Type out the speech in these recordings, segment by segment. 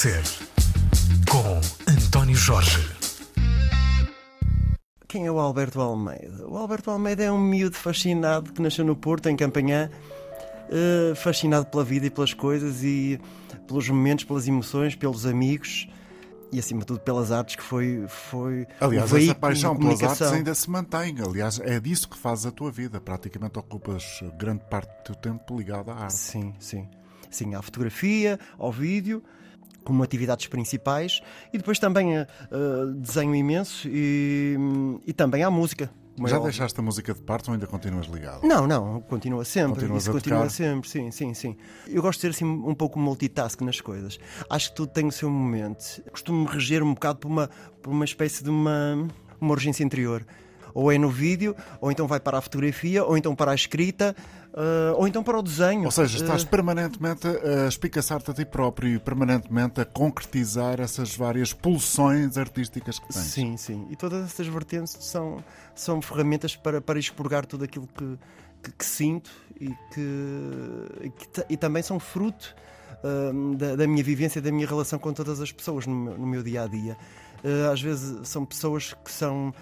Ser com António Jorge. Quem é o Alberto Almeida? O Alberto Almeida é um miúdo fascinado que nasceu no Porto, em Campanhã, eh, fascinado pela vida e pelas coisas e pelos momentos, pelas emoções, pelos amigos e acima de tudo pelas artes que foi foi Aliás, o essa paixão de pelas artes ainda se mantém. Aliás, é disso que fazes a tua vida. Praticamente ocupas grande parte do teu tempo ligado à arte. Sim, sim. Sim, à fotografia, ao vídeo, como atividades principais, e depois também a, desenho imenso e, e também à música. é Já óbvio. deixaste a música de parte ou ainda continuas ligado? Não, não, continua sempre. Continuas Isso a continua tocar? sempre, sim, sim, sim. Eu gosto de ser assim um pouco multitask nas coisas. Acho que tudo tem o seu momento. Costumo reger um bocado por uma, por uma espécie de uma, uma urgência interior. Ou é no vídeo, ou então vai para a fotografia, ou então para a escrita, ah, ou então para o desenho. Ou seja, estás Ah, permanentemente a espicaçar-te a ti próprio e permanentemente a concretizar essas várias pulsões artísticas que tens. Sim, sim. E todas essas vertentes são, são ferramentas para, para expurgar tudo aquilo que, que, que sinto e que, e que e também são fruto hum, da, da minha vivência, da minha relação com todas as pessoas no meu, no meu dia a dia. Uh, às vezes são pessoas que são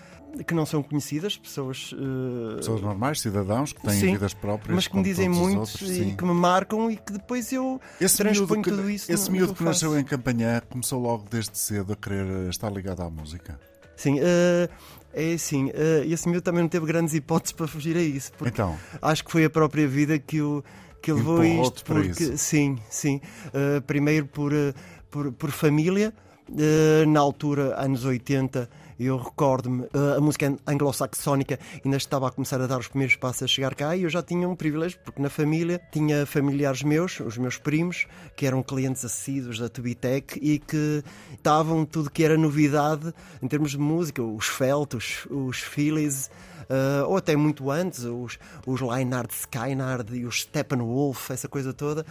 que não são conhecidas, pessoas, uh, Pessoas normais, cidadãos, que têm Sim, vidas próprias. mas que me dizem muito outros, e sim. que me marcam e que depois eu Esse transponho que, tudo isso. esse no- miúdo que que eu nasceu em Campanhã começou logo desde cedo a querer estar ligado à música. Sim, uh, é assim, uh, esse miúdo também não teve grandes hipóteses para fugir a isso, porque Então, acho que foi a própria vida que o que levou isto porque sim sim Uh, primeiro por, por por família na altura anos 80 eu recordo-me uh, a música anglo-saxónica ainda estava a começar a dar os primeiros passos a chegar cá e eu já tinha um privilégio porque na família tinha familiares meus os meus primos que eram clientes assíduos da Tubitec e que estavam tudo que era novidade em termos de música os Feltos os Phillies Uh, ou até muito antes, os, os Leinard Skynard e os Steppenwolf, essa coisa toda.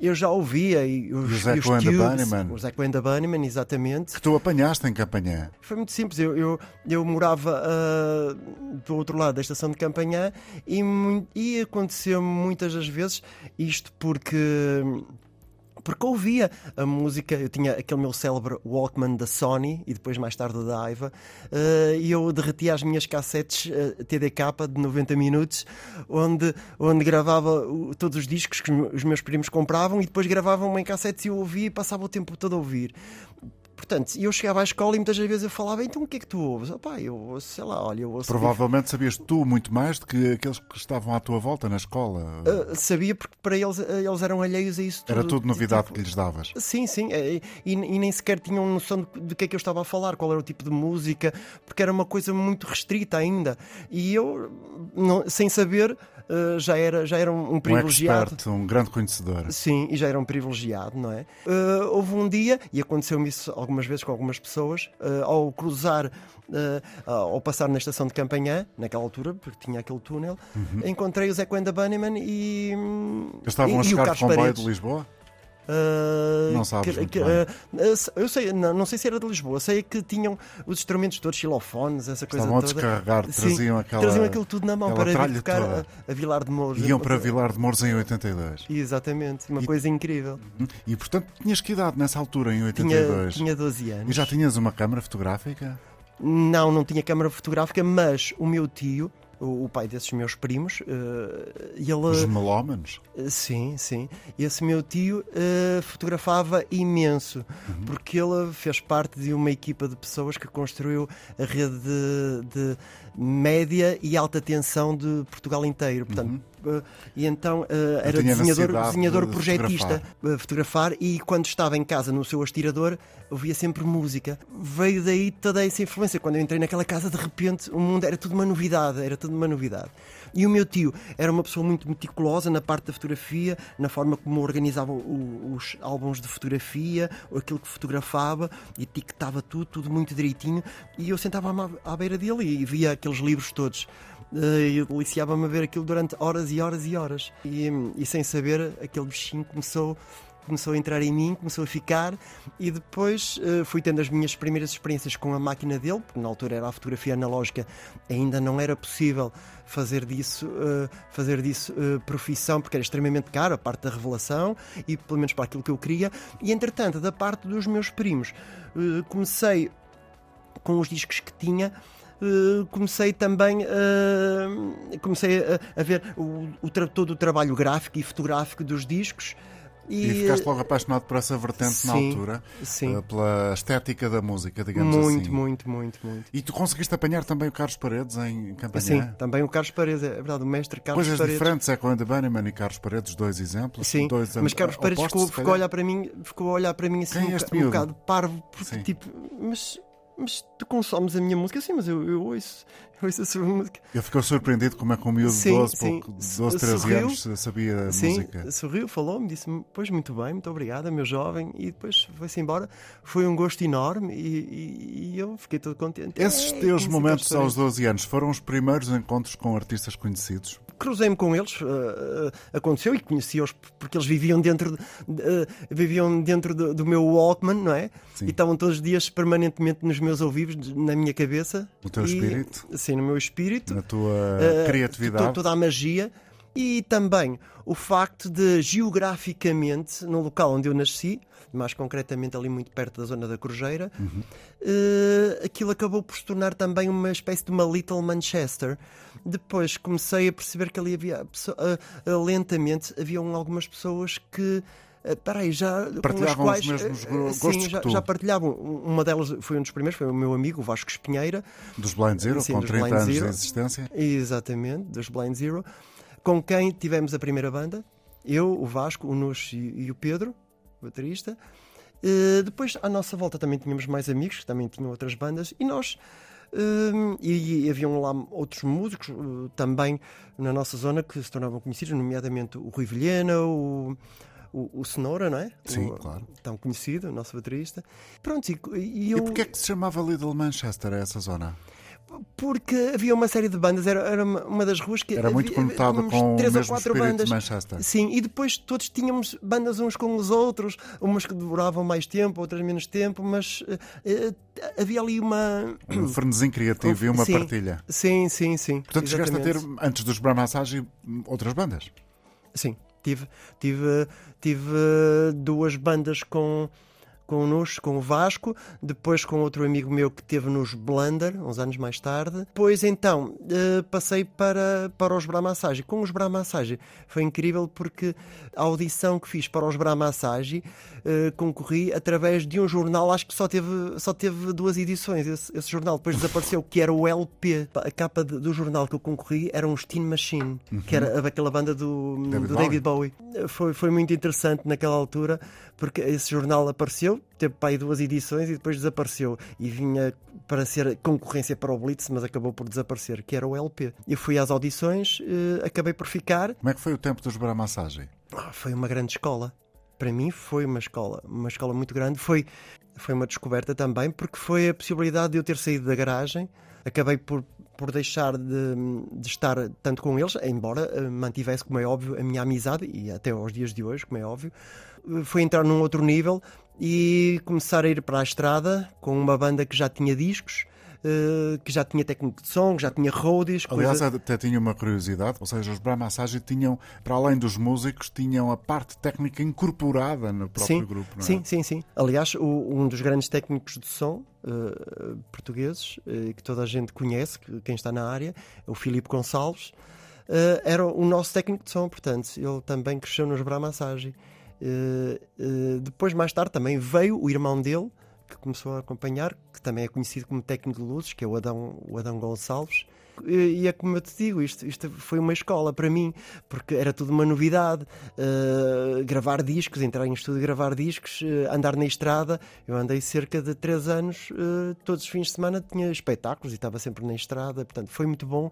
Eu já ouvia e os, os Echo e os and the Tubes, Bunnymen. os Echo and the Bunnymen, exatamente. que tu apanhaste em Campanhã. Foi muito simples. Eu, eu, eu morava ah, do outro lado da estação de Campanhã e, e aconteceu muitas das vezes isto porque. Porque ouvia a música, eu tinha aquele meu célebre Walkman da Sony e depois mais tarde da Aiva, eh, e eu derretia as minhas cassetes eh, TDK de 90 minutos, onde, onde gravava todos os discos que os meus primos compravam e depois gravavam em cassetes e eu ouvia e passava o tempo todo a ouvir. Portanto, eu chegava à escola e muitas vezes eu falava, então o que é que tu ouves? Opá, eu ouço, sei lá, olha, eu ouço. Provavelmente sabias tu muito mais do que aqueles que estavam à tua volta na escola. Ah, sabia porque para eles eh, eles eram alheios a isso tudo. Era tudo novidade Tipo, que lhes davas. Sim, sim, é, e, e nem sequer tinham noção de, de que é que eu estava a falar, qual era o tipo de música, porque era uma coisa muito restrita ainda. E eu, não- sem saber, eh, já era, já era um, um Um privilegiado. expert, um grande conhecedor. Sim, e já era um privilegiado, não é? Eh, houve um dia, e aconteceu-me isso algumas vezes com algumas pessoas, eh, ao cruzar, ao passar na estação de Campanhã, naquela altura, porque tinha aquele túnel, encontrei o Zé Coenda Bunnyman e. Uhum. Eles estavam e, a e o chegar de Carlos comboio Paredes. de Lisboa? Uh, Não sabes que- que- uh, eu sei, não, não sei se era de Lisboa, sei que tinham os instrumentos todos, xilofones, essa coisa Estavam a toda. descarregar, Sim, traziam aquela- traziam aquilo tudo na mão para tocar a, a Vilar de Mouros. Iam para Vilar de Mouros em 82. Exatamente, uma E- coisa incrível. E portanto tinhas que idade nessa altura, em Tinha, 82? tinha 12 anos. E já tinhas uma câmara fotográfica? Não, não tinha câmara fotográfica, mas o meu tio, o, o pai desses meus primos, uh, ele. Os melómanos? Sim, sim. Esse meu tio eh, fotografava imenso, porque ele fez parte de uma equipa de pessoas que construiu a rede de, de média e alta tensão de Portugal inteiro. Portanto, eh, e então eh, era desenhador, desenhador de projetista, eh, fotografar, e quando estava em casa no seu aspirador, ouvia sempre música. Veio daí toda essa influência. Quando eu entrei naquela casa, de repente, o mundo era tudo uma novidade, era tudo uma novidade. E o meu tio era uma pessoa muito meticulosa na parte da fotografia, na forma como organizava o- os álbuns de fotografia, aquilo que fotografava, e etiquetava tudo, tudo muito direitinho. E eu sentava-me à, à beira dele e via aqueles livros todos. Eh, Eu deliciava-me a ver aquilo durante horas e horas e horas. E, e sem saber, aquele bichinho começou começou a entrar em mim, começou a ficar e depois uh, fui tendo as minhas primeiras experiências com a máquina dele, porque na altura era a fotografia analógica, ainda não era possível fazer disso, uh, fazer disso profissão, porque era extremamente caro a parte da revelação e pelo menos para aquilo que eu queria. E entretanto, da parte dos meus primos, comecei com os discos que tinha Uh, comecei também uh, comecei a, a ver o, o, todo o trabalho gráfico e fotográfico dos discos. E, e ficaste logo apaixonado por essa vertente sim, na altura, sim. Uh, pela estética da música, digamos muito, assim. Muito, muito, muito, muito. E tu conseguiste apanhar também o Carlos Paredes em Campanha? Sim, também o Carlos Paredes, é verdade, o mestre Carlos Coisas Paredes. diferentes, é com Andy Bunnyman e Carlos Paredes, dois exemplos. Sim, dois mas Carlos Paredes ficou, ficou, a olhar para mim, ficou a olhar para mim assim um, é este um bocado parvo, porque sim. tipo, mas mas tu consomes a minha música? Sim, mas eu, eu ouço, eu ouço a sua música. Eu fiquei surpreendido como é que um miúdo de 12, pouco, 12 13 sorriu, anos sabia sim, música. sorriu, falou-me, disse-me, pois muito bem, muito obrigada, meu jovem, e depois foi-se embora. Foi um gosto enorme e, e, e eu fiquei todo contente. Esses é, teus momentos aos 12 anos foram os primeiros encontros com artistas conhecidos? cruzei-me com eles, uh, aconteceu e conheci-os porque eles viviam dentro, de, uh, viviam dentro do, do, meu Walkman, não é? Sim. E estavam todos os dias permanentemente nos meus ouvidos, na minha cabeça. No teu e, espírito? Sim, no meu espírito. Na tua uh, criatividade. Toda a magia. E também o facto de, geograficamente, no local onde eu nasci, mais concretamente ali muito perto da zona da Corujeira, uhum. uh, aquilo acabou por se tornar também uma espécie de uma Little Manchester. Depois comecei a perceber que ali havia, uh, lentamente, haviam algumas pessoas que Peraí, já partilhavam quais, os mesmos gostos sim, já, já, partilhavam. Uma delas foi um dos primeiros, foi o meu amigo, o Vasco Espinheira. Dos Blind Zero, sim, com 30 Blind anos Zero. de existência. Exatamente, dos Blind Zero com quem tivemos a primeira banda, eu, o Vasco, o Nuxo e, e o Pedro, o baterista. Uh, depois, à nossa volta, também tínhamos mais amigos que também tinham outras bandas e nós. Uh, e, e haviam lá outros músicos uh, também na nossa zona que se tornavam conhecidos, nomeadamente o Rui Vilhena, o, o, o Cenoura, não é? Sim, o, claro. Tão conhecido, o nosso baterista. Pronto, e, e eu. E porquê é que se chamava Little Manchester a essa zona? porque havia uma série de bandas, era, era uma das ruas que era muito conotado com três o ou mesmo quatro espírito bandas. de Manchester. Sim, e depois todos tínhamos bandas uns com os outros, umas que duravam mais tempo, outras menos tempo, mas uh, havia ali uma um frenesim criativo um, e uma sim, partilha. Sim, sim, sim. Portanto, exatamente. chegaste a ter antes dos Brahma Massage outras bandas? Sim, tive tive tive duas bandas com connosco, com o Vasco, depois com outro amigo meu que teve nos Blunder, uns anos mais tarde. Depois então uh, passei para, para os Brahmassage. Com os Brahmassage foi incrível porque a audição que fiz para os Brahmassage uh, concorri através de um jornal, acho que só teve, só teve duas edições. Esse, esse jornal depois desapareceu, que era o LP. A capa de, do jornal que eu concorri era um Steam Machine, uhum. que era aquela banda do David, do Bowie. David Bowie. Foi, foi muito interessante naquela altura porque esse jornal apareceu, teve para aí duas edições e depois desapareceu. E vinha para ser concorrência para o Blitz, mas acabou por desaparecer, que era o LP. Eu fui às audições, eh, acabei por ficar. Como é que foi o tempo dos Bramassagem? Ah, foi uma grande escola. Para mim foi uma escola, uma escola muito grande. Foi, foi uma descoberta também, porque foi a possibilidade de eu ter saído da garagem. Acabei por por deixar de, de, estar tanto com eles, embora uh, mantivesse, como é óbvio, a minha amizade, e até aos dias de hoje, como é óbvio, uh, foi entrar num outro nível e começar a ir para a estrada com uma banda que já tinha discos. Uh, que já tinha técnico de som, que já tinha roadies. Aliás, coisa... até tinha uma curiosidade, ou seja, os Brahma Massage tinham, para além dos músicos, tinham a parte técnica incorporada no próprio sim, grupo, não é? Sim, sim, sim. Aliás, o, um dos grandes técnicos de som uh, portugueses, uh, que toda a gente conhece, que, quem está na área, é o Filipe Gonçalves, era o nosso técnico de som, portanto, ele também cresceu nos Brahma Massage. depois, mais tarde, também veio o irmão dele, que começou a acompanhar, que também é conhecido como técnico de luzes, que é o Adão, o Adão Gonçalves. E é como eu te digo, isto, isto foi uma escola para mim, porque era tudo uma novidade. Uh, gravar discos, entrar em estúdio, gravar discos, uh, andar na estrada. Eu andei cerca de três anos, uh, todos os fins de semana tinha espetáculos e estava sempre na estrada, portanto foi muito bom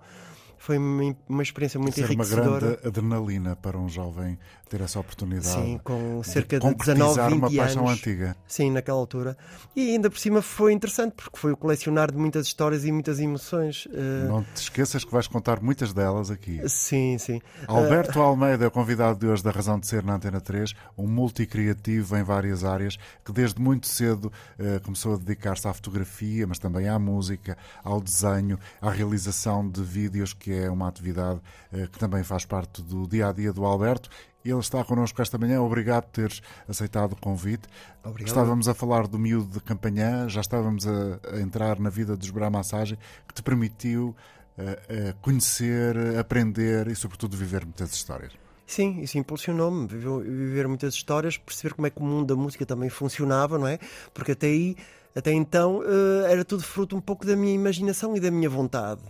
foi uma, uma experiência muito Ser uma enriquecedora. grande adrenalina para um jovem ter essa oportunidade. Sim, com de cerca de, concretizar 19, 20 uma paixão anos. antiga. Sim, naquela altura. E ainda por cima foi interessante, porque foi o colecionar de muitas histórias e muitas emoções. Eh, Não te esqueças que vais contar muitas delas aqui. Sim, sim. Alberto Almeida é o convidado de hoje da Razão de Ser na Antena 3, um multicriativo em várias áreas que desde muito cedo eh, começou a dedicar-se à fotografia, mas também à música, ao desenho, à realização de vídeos, que é uma atividade eh, que também faz parte do dia a dia do Alberto. Ele está connosco esta manhã. Obrigado por teres aceitado o convite. Obrigado. Estávamos a falar do miúdo de Campanhã, já estávamos a, a entrar na vida dos Bramassagem, que te permitiu eh, eh, conhecer, aprender e, sobretudo, viver muitas histórias. Sim, isso impulsionou-me, viver, muitas histórias, perceber como é que o mundo da música também funcionava, não é? Porque até aí, até então, era tudo fruto um pouco da minha imaginação e da minha vontade.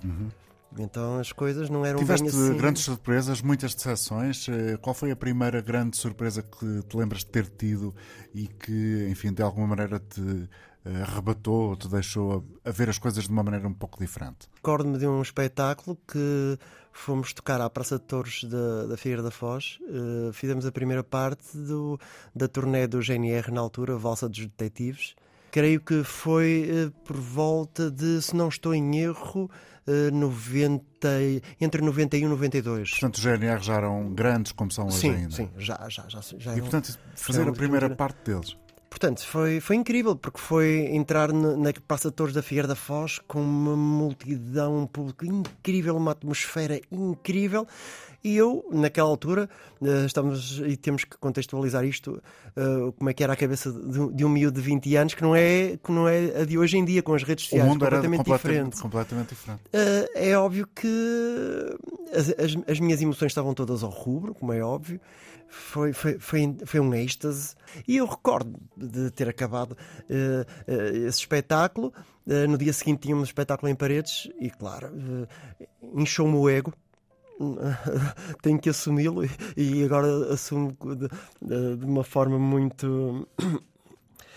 Então as coisas não eram Tiveste bem assim. grandes surpresas, muitas decepções. Eh, Qual foi a primeira grande surpresa que te lembras de ter tido e que, enfim, de alguma maneira te eh, arrebatou ou te deixou a, a ver as coisas de uma maneira um pouco diferente? Recordo-me de um espetáculo que fomos tocar à Praça de Torres da, da Figueira da Foz. Eh, fizemos a primeira parte do, da turnê do GNR na altura, Valsa dos Detetives. Creio que foi eh, por volta de, se não estou em erro, 90, e- entre 91 e 92. Portanto, os GNR já eram grandes como são hoje Sim, ainda. sim, já, já, já. já E, portanto, fazer a primeira cultura. parte deles. Portanto, foi, foi incrível, porque foi entrar na, na Praça de Torres da Figueira da Foz com uma multidão, um público incrível, uma atmosfera incrível. E eu, naquela altura, eh, estamos e temos que contextualizar isto, eh, como é que era a cabeça de, um- miúdo de 20 anos, que não, é, que não é a de hoje em dia, com as redes O sociais, mundo era completamente completamente, diferente. completamente diferente. Uh, é óbvio que as, as- as minhas emoções estavam todas ao rubro, como é óbvio. Foi, foi, foi, foi um êxtase. E eu recordo de ter acabado esse espetáculo. No dia seguinte tínhamos um espetáculo em paredes e, claro, uh, inchou-me o ego. Tenho que assumi-lo e- agora assumo de, uma forma muito.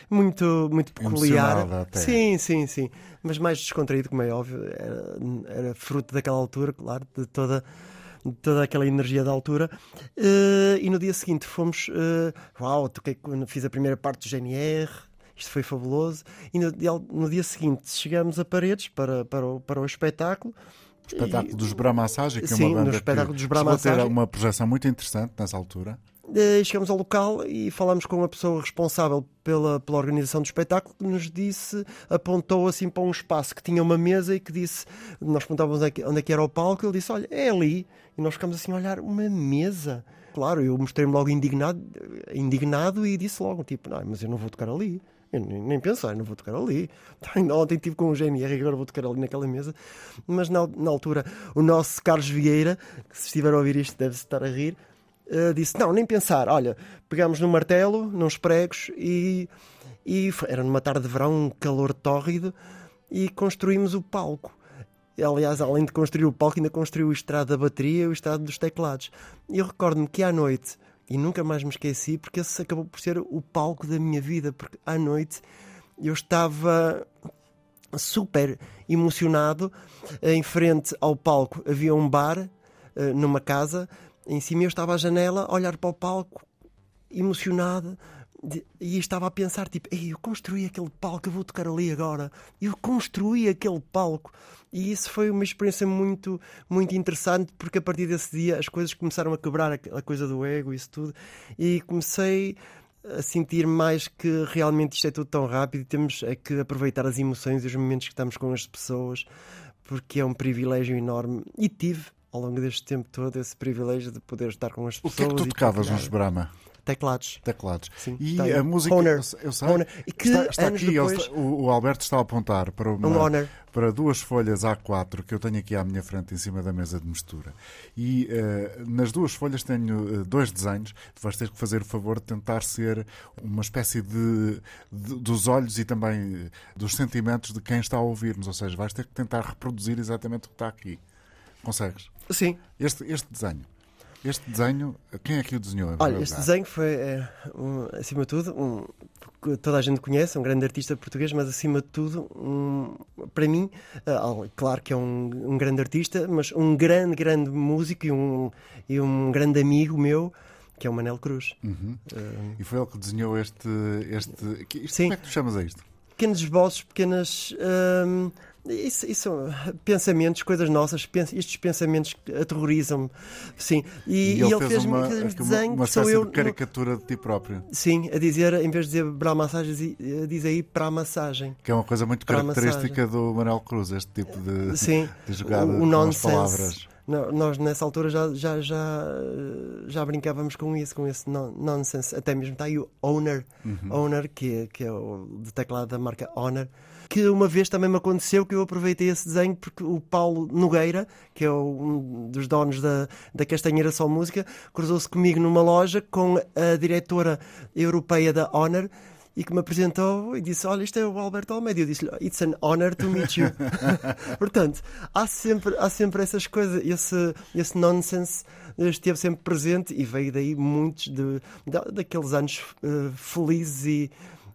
Muito, muito peculiar. Até. Sim, sim, sim. Mas mais descontraído, como é óbvio. Era, era fruto daquela altura, claro, de toda, de toda aquela energia da altura. Eh, e no dia seguinte fomos. eh, uau, toquei, quando fiz a primeira parte do GNR. Isto foi fabuloso. E no, dia- no dia seguinte chegamos a Paredes para, para, o, para o espetáculo. Espetáculo dos Bramassagem, que é Sim, uma no banda espetáculo que dos ter uma projeção muito interessante nessa altura. Eh, chegamos ao local e falámos com a pessoa responsável pela, pela organização do espetáculo que nos disse, apontou assim para um espaço que tinha uma mesa e que disse, nós perguntávamos onde é que, é era o palco, ele disse, olha, é ali. E nós ficamos assim a olhar, uma mesa. Claro, eu mostrei-me logo indignado, indignado e disse logo, tipo, não, mas eu não vou tocar ali. Eu nem, nem pensar, não vou tocar ali. Ainda ontem estive com o GNR e agora vou tocar ali naquela mesa. Mas na, na altura, o nosso Carlos Vieira, que se estiver a ouvir isto deve-se estar a rir, Uh, disse: Não, nem pensar. Olha, pegámos no martelo, nos pregos e, e foi- era numa tarde de verão, um calor tórrido, e construímos o palco. Aliás, além de construir o palco, ainda construiu o estrado da bateria e o estrado dos teclados. E eu recordo-me que à noite, e nunca mais me esqueci, porque esse acabou por ser o palco da minha vida, porque à noite eu estava super emocionado. Em frente ao palco havia um bar eh, numa casa. Em cima eu estava à janela a olhar para o palco, emocionado. E estava a pensar, tipo, Ei, eu construí aquele palco, eu vou tocar ali agora. Eu construí aquele palco. E isso foi uma experiência muito, muito interessante, porque a partir desse dia as coisas começaram a quebrar a coisa do ego, isso tudo. E comecei a sentir mais que realmente isto é tudo tão rápido e temos é que aproveitar as emoções e os momentos que estamos com as pessoas, porque é um privilégio enorme. E tive, ao longo deste tempo todo, esse privilégio de poder estar com as O pessoas. que é que tu tocavas nos Brahma? Teclados. Teclados. Sim, e tem. a música. Honor. Eu, sei. Honor. E que está, está aqui, depois- o, o Alberto está a apontar para, uma, Um honor. para duas folhas A4 que eu tenho aqui à minha frente em cima da mesa de mistura. E eh, nas duas folhas tenho eh, dois desenhos. Tu vais ter que fazer o favor de tentar ser uma espécie de, de- dos olhos e também eh, dos sentimentos de quem está a ouvir-nos. Ou seja, vais ter que tentar reproduzir exatamente o que está aqui. Consegues? Sim, Este, este desenho. Este desenho, quem é que o desenhou? Olha, este desenho foi, é, um, acima de tudo, um, que toda a gente conhece, um grande artista português, mas acima de tudo, um, para mim, ah, claro que é um, grande artista, mas um grande, grande músico e um, e um grande amigo meu, que é o Manel Cruz. Uhum. Ah, E foi ele que desenhou este. este isto, Sim. Como é que tu chamas a isto? pequenos esboços, pequenas. hum, isso, isso, pensamentos, coisas nossas, estes pensamentos aterrorizam-me. Sim, e, e ele, fez-me uma, fez uma, desenho uma que sou eu. de caricatura de ti próprio, Sim, a dizer, em vez de dizer para a massagem, diz- aí para a massagem. que é uma coisa muito característica do Manuel Cruz, este tipo de, Sim, de jogada o, o nonsense. palavras. No- Nós nessa altura já, já, já, eh, já brincávamos com isso, com esse non- nonsense. Até mesmo está aí o Owner, Uhum. Owner que, é, que é o de teclado da marca Honor. Que uma vez também me aconteceu que eu aproveitei esse desenho porque o Paulo Nogueira, que é um dos donos da, da Castanheira Só Música, cruzou-se comigo numa loja com a diretora europeia da Honor e que me apresentou e disse: Olha, isto é o Alberto Almeida. E eu disse-lhe: It's an honor to meet you. Portanto, há sempre, há sempre essas coisas, esse, esse nonsense esteve sempre presente e veio daí muitos de, da- daqueles anos eh, felizes e,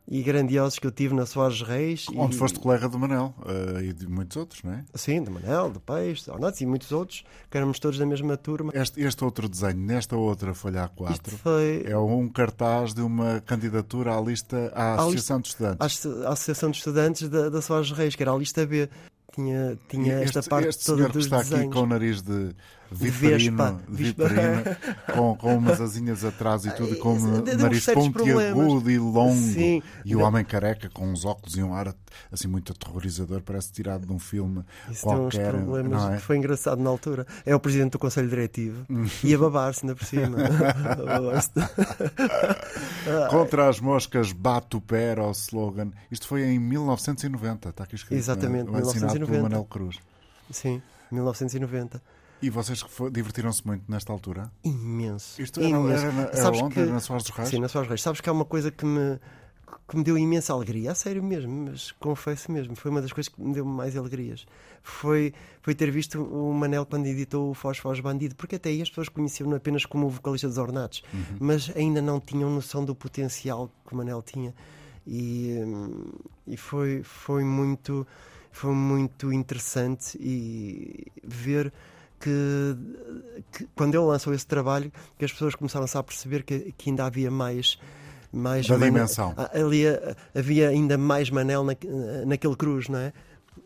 e grandiosos que eu tive na Soares Reis. Onde e, foste colega do Manel eh, e de muitos outros, não é? Sim, do Manel, do Peixe, do Ornatos e muitos outros, que éramos todos da mesma turma. Este, este outro desenho, nesta outra folha A4, Isto foi é um cartaz de uma candidatura à lista à À Associação de Estudantes. a Associação de Estudantes da, da Soares Reis, que era a lista B. Tinha, tinha E esta este, parte este toda senhor que dos está aqui desenhos. com o nariz de. Viperino, viperino com, com umas asinhas atrás e tudo, com um nariz pontiagudo e longo. Sim. E o Não. homem careca com uns óculos e um ar assim muito aterrorizador, parece tirado de um filme Isso tem uns qualquer. problemas não é? que foi engraçado na altura. É o presidente do Conselho Diretivo e a babar-se ainda por cima. Contra as moscas, bate o pé era o slogan. Isto foi em 1990, está aqui escrito. Exatamente, é? assinado pelo 1990. Manel Cruz. Sim, 1990. E vocês divertiram-se muito nesta altura? Imenso. Isto era, imenso. era, era Sabes onde? que- Era na Soares dos Reis? Sim, na Soares Reis. Sabes que há uma coisa que me, que me deu imensa alegria, a sério mesmo, mas confesso mesmo, foi uma das coisas que me deu mais alegrias. Foi, foi ter visto o Manel quando editou o Foz Foz Bandido, porque até aí as pessoas conheciam-no apenas como o vocalista dos Ornatos, Uhum. mas ainda não tinham noção do potencial que o Manel tinha. E, e foi, foi, muito, foi muito interessante e ver que, que quando ele lançou esse trabalho, que as pessoas começaram-se a perceber que, que ainda havia mais. mais Da dimensão. Ah, Ali ah, havia ainda mais Manel na, naquele cruz, não é?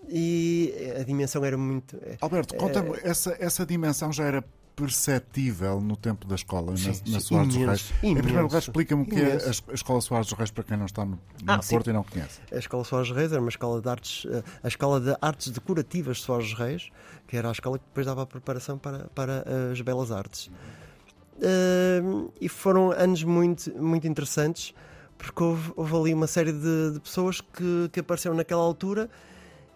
E a dimensão era muito. é, Alberto, conta-me, essa, essa dimensão já era perceptível no tempo da escola, na, Sim, na sim, Soares dos imenso, Reis. Em primeiro lugar, imenso, explica-me o que é imenso. a, Escola Soares dos Reis para quem não está no, Ah. Porto e não conhece. A Escola Soares Reis era uma escola de artes, eh, a escola de artes decorativas Soares Reis, que era a escola que depois dava a preparação para, para as belas artes. Eh, e foram anos muito, muito interessantes, porque houve, houve ali uma série de, de pessoas que, que apareceram naquela altura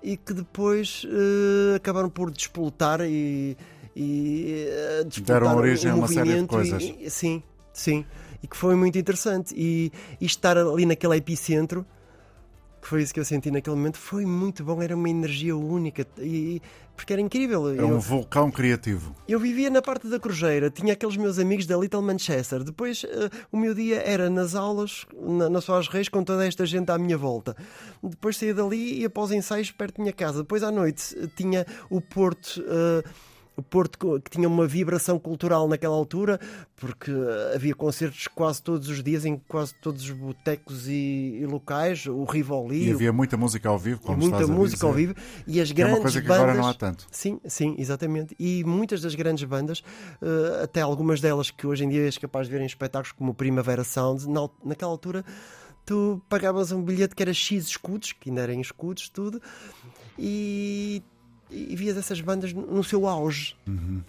e que depois eh, acabaram por despoltar e, e despoltar Deram origem o a uma série de movimento e- coisas. e- sim, sim. E que foi muito interessante. E, e estar ali naquele epicentro que foi isso que eu senti naquele momento, foi muito bom, era uma energia única, e, porque era incrível. Era eu, um vulcão criativo. eu vivia na parte da Cruzeira, tinha aqueles meus amigos da Little Manchester, depois eh, o meu dia era nas aulas, na, na Soares Reis, com toda esta gente à minha volta. Depois saía dali e os ensaios perto da minha casa. Depois à noite tinha o Porto. eh, o Porto que tinha uma vibração cultural naquela altura, porque eh, havia concertos quase todos os dias em quase todos os botecos e, e locais, o Rivoli, E o havia muita música ao vivo, como muita música ao vivo. E as que É grandes uma coisa que bandas agora não há tanto. sim sim exatamente. E muitas das grandes bandas eh, até algumas delas que hoje em dia és capaz de ver em espetáculos como o Primavera Sound naquela altura tu pagavas um bilhete que era X escudos que ainda eram escudos tudo e, e vias essas bandas no seu auge Uhum.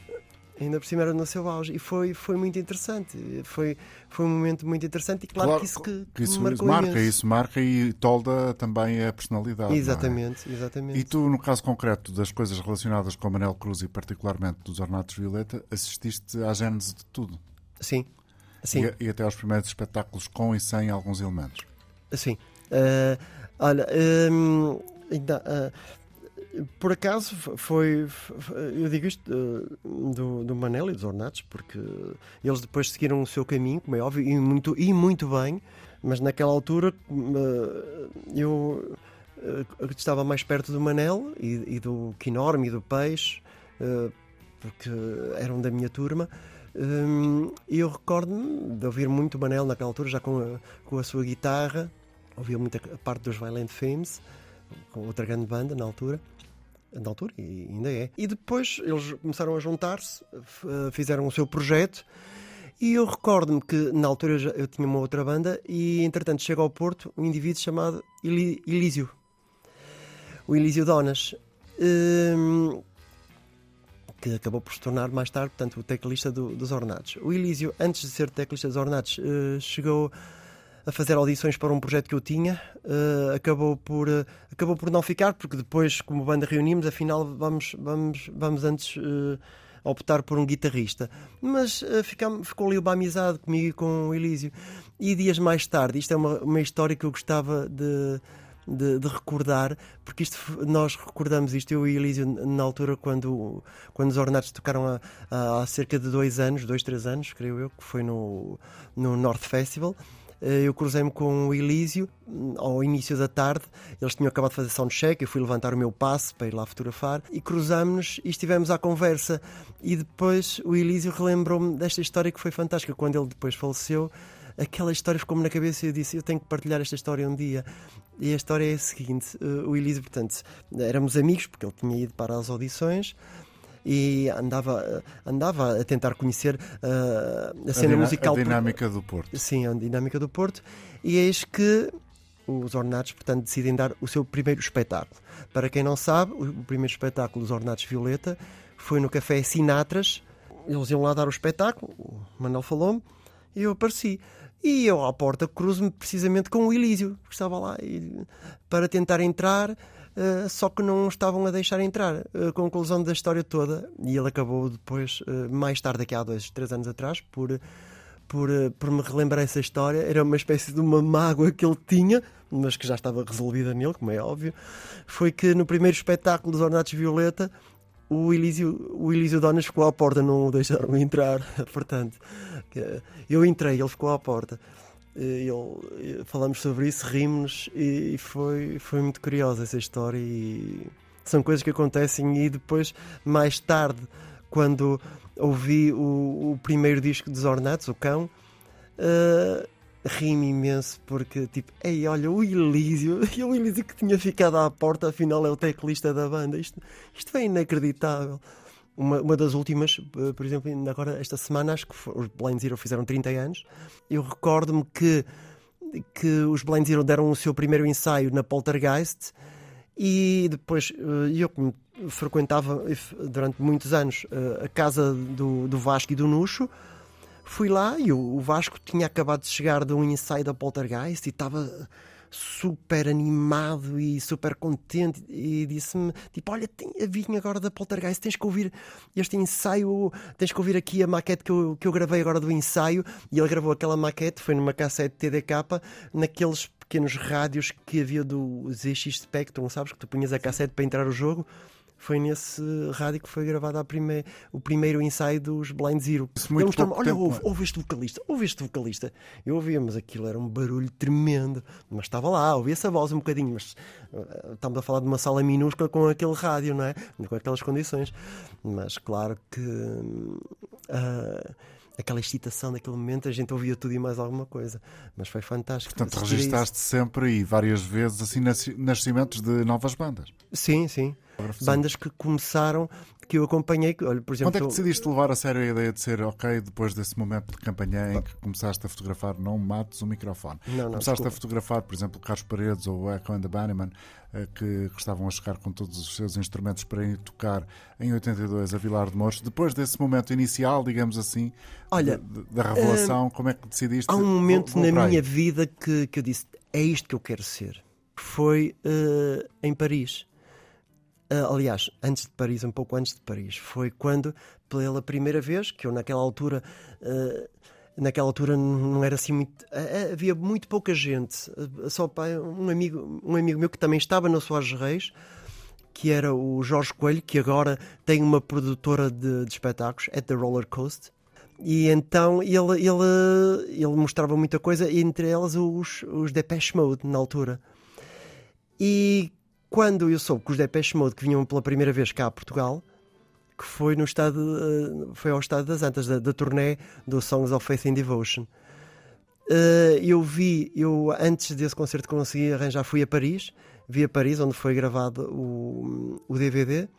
Ainda por cima era no seu auge e foi, foi muito interessante. Foi, foi um momento muito interessante e claro, que isso que, que isso, marca, imenso. isso marca e tolda também a personalidade. é? Exatamente, exatamente. E tu, no caso concreto das coisas relacionadas com Manel Cruz e particularmente dos Ornatos Violeta, assististe à gênese de tudo. Sim, sim. E, e até aos primeiros espetáculos com e sem alguns elementos. Sim. Eh, olha, hum, ainda, ah, por acaso foi, eu digo isto uh, do, do Manel e dos Ornatos, porque eles depois seguiram o seu caminho, como é óbvio, e muito, e muito bem, mas naquela altura uh, eu uh, estava mais perto do Manel e, e do Quinorme e do Peixe, porque eram da minha turma. Um, e eu recordo-me de ouvir muito o Manel naquela altura, já com a, com a sua guitarra, ouvia muita parte dos Violent Fames, com outra grande banda na altura na altura, e ainda é. E depois eles começaram a juntar-se, fizeram o seu projeto. E eu recordo-me que na altura eu, já, eu, tinha uma outra banda e entretanto chega ao Porto um indivíduo chamado Elísio. O Elísio Donas. Hum, que acabou por se tornar mais tarde, portanto, o teclista do, dos Ornatos. O Elísio, antes de ser teclista dos Ornatos, uh, chegou a fazer audições para um projeto que eu tinha, uh, acabou, por, uh, acabou por não ficar, porque depois, como banda, reunimos, afinal, vamos, vamos, vamos antes uh, optar por um guitarrista. Mas ficamos, ficou ali uma amizade comigo e com o Elísio. E dias mais tarde, isto é uma, uma história que eu gostava de. De, de, recordar, porque isto, nós recordamos isto, eu e Elísio, na altura, quando, quando os Ornatos tocaram há, há cerca de dois anos, dois, três anos, creio eu, que foi no, no North Festival. Eh, eu cruzei-me com o Elísio hum, ao início da tarde. Eles tinham acabado de fazer soundcheck. Eu fui levantar o meu passe para ir lá fotografar e cruzámos-nos e estivemos à conversa. E depois o Elísio relembrou-me desta história que foi fantástica. Quando ele depois faleceu, aquela história ficou-me na cabeça e eu disse: Eu tenho que partilhar esta história um dia. E a história é a seguinte: eh, o Elísio, portanto, éramos amigos porque ele tinha ido para as audições e andava, andava a tentar conhecer uh, a cena a musical. A dinâmica do Porto. Sim, a dinâmica do Porto. E eis que os Ornatos, portanto, decidem dar o seu primeiro espetáculo. Para quem não sabe, o primeiro espetáculo dos Ornatos Violeta foi no Café Sinatras. Eles iam lá dar o espetáculo, o Manuel falou-me, e eu apareci. E eu à porta cruzo-me precisamente com o Elísio, que estava lá, e, para tentar entrar. Uh, só que não estavam a deixar entrar. A conclusão da história toda, e ele acabou depois, uh, mais tarde, daqui há dois, três anos atrás, por, por, uh, por me relembrar essa história. Era uma espécie de uma mágoa que ele tinha, mas que já estava resolvida nele, como é óbvio. Foi que no primeiro espetáculo dos Ornatos Violeta, o Elísio, o Elísio Donas ficou à porta, não o deixaram entrar. Portanto, eu entrei, ele ficou à porta. Ele, falamos sobre isso, rimos e foi, foi muito curiosa essa história e são coisas que acontecem e depois, mais tarde, quando ouvi o, o primeiro disco dos Ornatos, o Cão, uh, ri-me imenso porque tipo, ei, olha, o Elísio, o Elísio que tinha ficado à porta, afinal é o teclista da banda. Isto, isto é inacreditável. Uma, uma das últimas, eh, por exemplo, agora esta semana, acho que os Blind Zero fizeram 30 anos. Eu recordo-me que, que os Blind Zero deram o seu primeiro ensaio na Poltergeist e depois eh, eu frequentava durante muitos anos eh, a casa do, do Vasco e do Nuxo. Fui lá e o Vasco tinha acabado de chegar de um ensaio da Poltergeist e estava super animado e super contente e disse-me tipo, olha, tem, vim agora da Poltergeist, tens que ouvir este ensaio, tens que ouvir aqui a maquete que eu, que eu gravei agora do ensaio. E ele gravou aquela maquete, foi numa cassete TDK, naqueles pequenos rádios que havia do ZX Spectrum, sabes, que tu punhas a cassete para entrar o jogo foi nesse rádio que foi gravado a prime... o primeiro ensaio dos Blind Zero. Ele mostrou olha, ouve, ouve, este vocalista, ouve este vocalista. Eu ouvia, mas aquilo era um barulho tremendo. Mas estava lá, ouvia-se a voz um bocadinho, mas uh, estamos a falar de uma sala minúscula com aquele rádio, não é? Com aquelas condições. Mas claro que. Uh, aquela excitação daquele momento, a gente ouvia tudo e mais alguma coisa. Mas foi fantástico. Portanto, registaste sempre e várias vezes assim nascimentos de novas bandas. Sim, sim bandas que começaram, que eu acompanhei. Olha, por exemplo, Quando é que decidiste levar a sério a ideia de ser ok depois desse momento de campanha em que começaste a fotografar, não mates o microfone? Não, não, começaste desculpa. a fotografar, por exemplo, Carlos Paredes ou Echo and the Bunnymen, eh, que, que estavam a chegar com todos os seus instrumentos para ir tocar em 82 a Vilar de Mouros. Depois desse momento inicial, digamos assim, Olha, de, da revelação, uh, como é que decidiste? Há um momento vou, vou na minha vida que, que eu disse: é isto que eu quero ser. Foi uh, em Paris. Uh, aliás, antes de Paris, um pouco antes de Paris, foi quando, pela primeira vez, que eu naquela altura. Uh, naquela altura não era assim muito. Uh, havia muito pouca gente. só um amigo, um amigo meu que também estava no Soares Reis, que era o Jorge Coelho, que agora tem uma produtora de, de espetáculos, at the Roller Coast. E então ele, ele, ele mostrava muita coisa, entre elas os, os Depeche Mode, na altura. E quando eu soube que os Depeche Mode que vinham pela primeira vez cá a Portugal, que foi no estado, eh, foi ao estado das Antas, da, da turnê do Songs of Faith and Devotion. Uh, eu vi, eu antes desse concerto que consegui arranjar, fui a Paris, vi a Paris, onde foi gravado o, o DVD,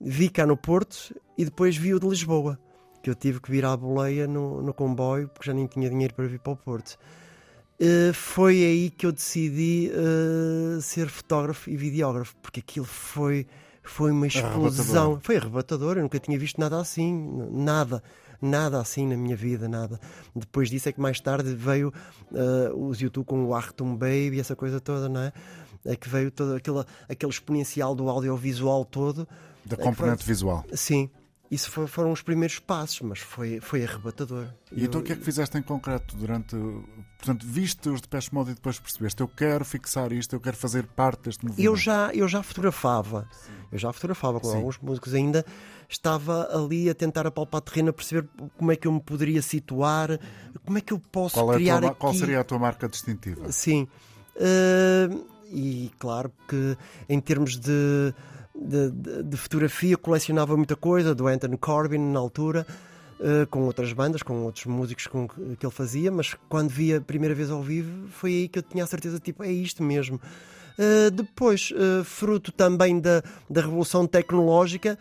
vi cá no Porto e depois vi o de Lisboa, que eu tive que vir à boleia no, no comboio, porque já nem tinha dinheiro para vir para o Porto. Uh, foi aí que eu decidi uh, ser fotógrafo e videógrafo, porque aquilo foi, foi uma explosão. Arrebatador. Foi arrebatador, eu nunca tinha visto nada assim, nada nada assim na minha vida, nada. Depois disso é que mais tarde veio uh, os YouTube com o Achtung Baby, essa coisa toda, não é? É que veio todo aquele, aquele exponencial do audiovisual todo. Da É componente foi- visual. Sim, isso foi- foram os primeiros passos, mas foi, foi arrebatador. E então o que é que fizeste em concreto durante. Portanto, viste os Depeche Mode e depois percebeste eu quero fixar isto, eu quero fazer parte deste movimento. Eu já, eu já fotografava, eu já fotografava com Sim. alguns músicos ainda. Estava ali a tentar apalpar terreno, a perceber como é que eu me poderia situar, como é que eu posso Qual, é criar tua ma- qual aqui- seria a tua marca distintiva? Sim. Uh, e claro que em termos de, de, de- fotografia colecionava muita coisa do Anthony Corbin na altura. uh, com outras bandas, com outros músicos com que, que ele fazia, mas quando vi a primeira vez ao vivo foi aí que eu tinha a certeza, tipo, é isto mesmo. Uh, depois, uh, fruto também da, da revolução tecnológica,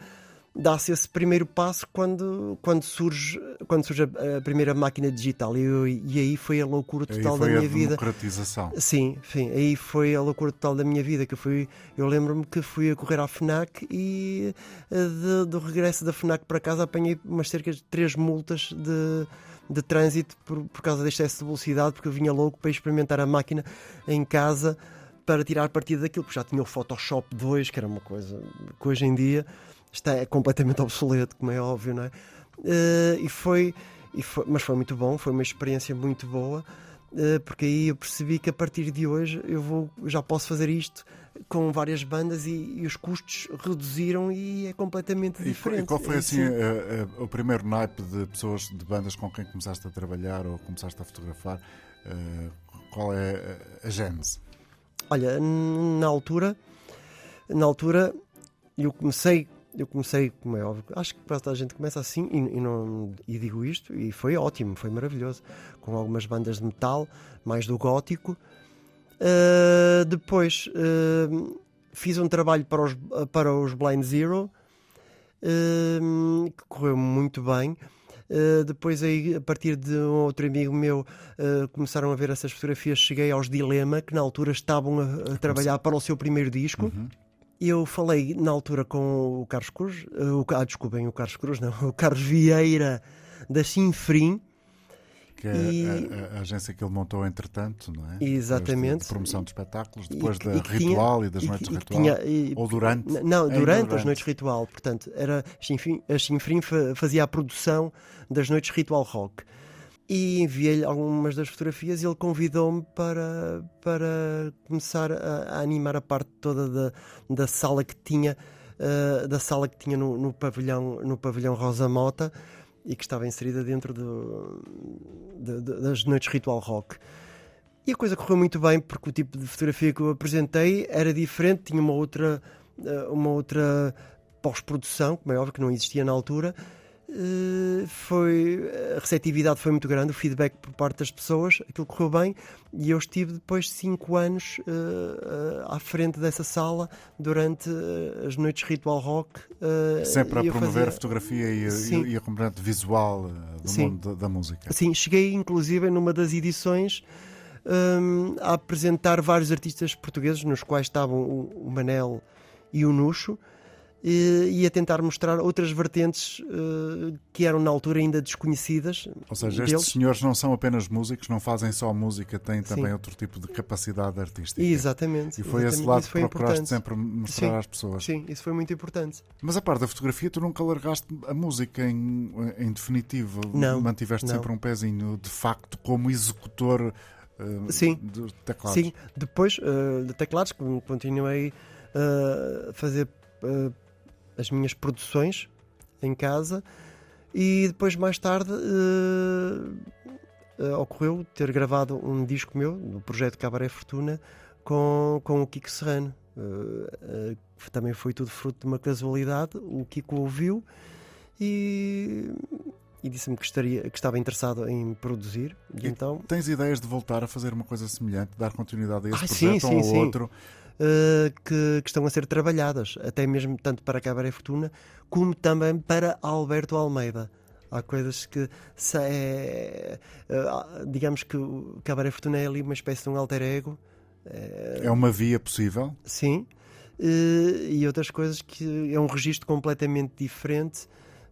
dá-se esse primeiro passo quando, quando, surge, quando surge a, a primeira máquina digital e, eu- e aí foi a loucura total da minha vida. democratização. Sim, sim, aí foi a loucura total da minha vida. Que eu fui, eu lembro-me que fui a correr à FNAC e eh, de- do regresso da FNAC para casa apanhei umas cerca de três multas de, de trânsito por, por causa deste excesso de velocidade, porque eu vinha louco para experimentar a máquina em casa para tirar partido daquilo, porque já tinha o Photoshop 2, que era uma coisa que hoje em dia está é completamente obsoleto, como é óbvio, não é? Eh, e foi, e foi, mas foi muito bom, foi uma experiência muito boa. eh, Porque aí eu percebi que a partir de hoje eu vou, já posso fazer isto com várias bandas e, e os custos reduziram e é completamente E, diferente. e qual foi assim eh, eh, o primeiro naipe de pessoas, de bandas com quem começaste a trabalhar ou começaste a fotografar? Eh, qual é eh, a gênese? Olha, na altura, na altura eu comecei, eu comecei, como é óbvio, acho que quase toda a gente começa assim e, e não, e digo isto e foi ótimo, foi maravilhoso, com algumas bandas de metal, mais do gótico. Uh, depois uh, fiz um trabalho para os, para os Blind Zero uh, que correu muito bem. Depois aí, a partir de um outro amigo meu começaram a ver essas fotografias cheguei aos Dilema que na altura estavam a, a trabalhar para o seu primeiro disco Uhum. Eu falei na altura com o Carlos Cruz uh, o, ah, desculpem, o Carlos Cruz não o Carlos Vieira da Sinfrim Que é E- a, a- a agência que ele montou entretanto, não é? Exatamente. De promoção de espetáculos, E depois que- da e que tinha- Ritual e das e noites e Ritual. tinha- e- Ou durante? Não, durante, durante. as noites ritual. Portanto, era a Chinfrim fa- fazia a produção das noites ritual rock. E enviei-lhe algumas das fotografias e ele convidou-me para, para começar a, a animar a parte toda da, da sala que tinha, eh, da sala que tinha no, no pavilhão, no pavilhão Rosa Mota e que estava inserida dentro do- de- de- das noites ritual rock. E a coisa correu muito bem porque o tipo de fotografia que eu apresentei era diferente, tinha uma outra, eh, uma outra pós-produção, como é óbvio que não existia na altura. Eh, Foi, a receptividade foi muito grande, o feedback por parte das pessoas, aquilo correu bem e eu estive depois de cinco anos eh, à frente dessa sala durante as noites ritual rock. Sempre a promover a fazia- fotografia e, a- Sim. e a componente visual do Sim. mundo da, da música. Sim, cheguei inclusive numa das edições hum, a apresentar vários artistas portugueses, nos quais estavam o, o Manel e o Nuxo, e, a tentar mostrar outras vertentes eh, que eram na altura ainda desconhecidas. Ou seja, deles. estes senhores não são apenas músicos, não fazem só música, têm também Sim. outro tipo de capacidade artística. Exatamente. E foi esse exatamente. lado Isso que procuraste importante. sempre mostrar Sim. às pessoas. Sim, isso foi muito importante. Mas a parte da fotografia, tu nunca largaste a música em, em definitivo. Não, Mantiveste não. sempre um pezinho, de facto, como executor eh, Sim. de teclados. Sim, depois eh, de teclados con- continuei uh, fazer uh, as minhas produções em casa e depois mais tarde uh, ocorreu ter gravado um disco meu no projeto Cabaré Fortuna com, com o Kiko Serrano. também foi tudo fruto de uma casualidade. O Kiko ouviu e e disse-me que, estaria, que estava interessado em produzir. E, e então... Tens ideias de voltar a fazer uma coisa semelhante, dar continuidade a esse ah, projeto sim, ou sim, outro? Uh, que, que, estão a ser trabalhadas, até mesmo tanto para Cabaré Fortuna como também para Alberto Almeida. Há coisas que é, uh, digamos que o Cabaré Fortuna é ali uma espécie de um alter ego. É, é uma via possível? Sim. E outras coisas que é um registro completamente diferente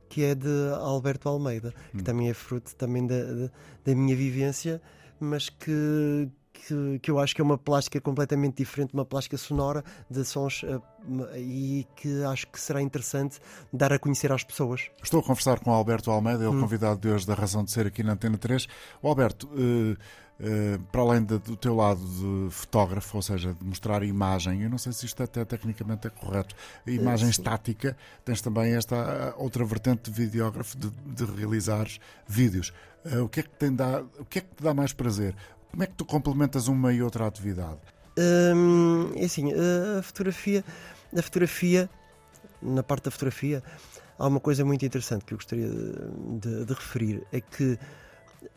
que é de Alberto Almeida, que hum. também é fruto também da, da, da minha vivência, mas que, que, que, eu acho que é uma plástica completamente diferente, uma plástica sonora de sons uh, e que acho que será interessante dar a conhecer às pessoas. Estou a conversar com o Alberto Almeida, é o hum. convidado de hoje da Razão de Ser aqui na Antena 3. O Alberto, uh, Uh, para além de, do teu lado de fotógrafo, ou seja, de mostrar imagem, eu não sei se isto até tecnicamente é correto, a imagem uh, estática, tens também esta outra vertente de videógrafo de, de realizar vídeos. Uh, o, que é que tem dá, o que é que te dá mais prazer? Como é que tu complementas uma e outra atividade? Hum, é assim, a fotografia, a fotografia, na parte da fotografia, há uma coisa muito interessante que eu gostaria de, de, referir, é que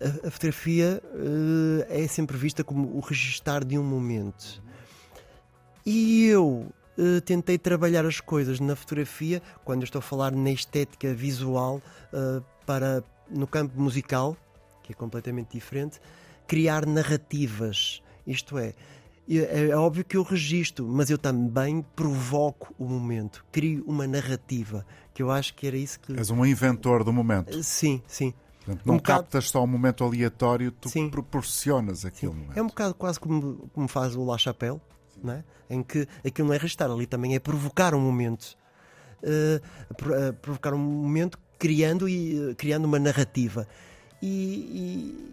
a, a fotografia uh, é sempre vista como o registar de um momento. E eu uh, tentei trabalhar as coisas na fotografia, quando estou a falar na estética visual, uh, para no campo musical, que é completamente diferente, criar narrativas. Isto é, é, é óbvio que eu registro, mas eu também provoco o momento, crio uma narrativa, que eu acho que era isso que. És um inventor do momento. Sim, sim. Portanto, não um captas só um momento aleatório, tu Sim. proporcionas aquele Sim. momento. É um bocado quase como, como faz o La Chapelle, é? em que aquilo não é restar ali também, é provocar um momento. Uh, provocar um momento criando, e, criando uma narrativa. E,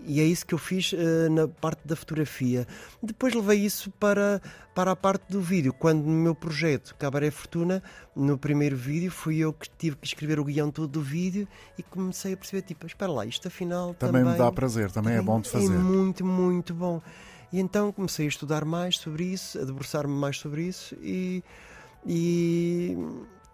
e, e, é isso que eu fiz uh, na parte da fotografia. Depois levei isso para, para a parte do vídeo. Quando no meu projeto Cabaré Fortuna, no primeiro vídeo, fui eu que tive que escrever o guião todo do vídeo e comecei a perceber: tipo, espera lá, isto afinal. Também, também me dá prazer, também, é é bom de fazer. É muito, muito bom. E então comecei a estudar mais sobre isso, a debruçar-me mais sobre isso e. e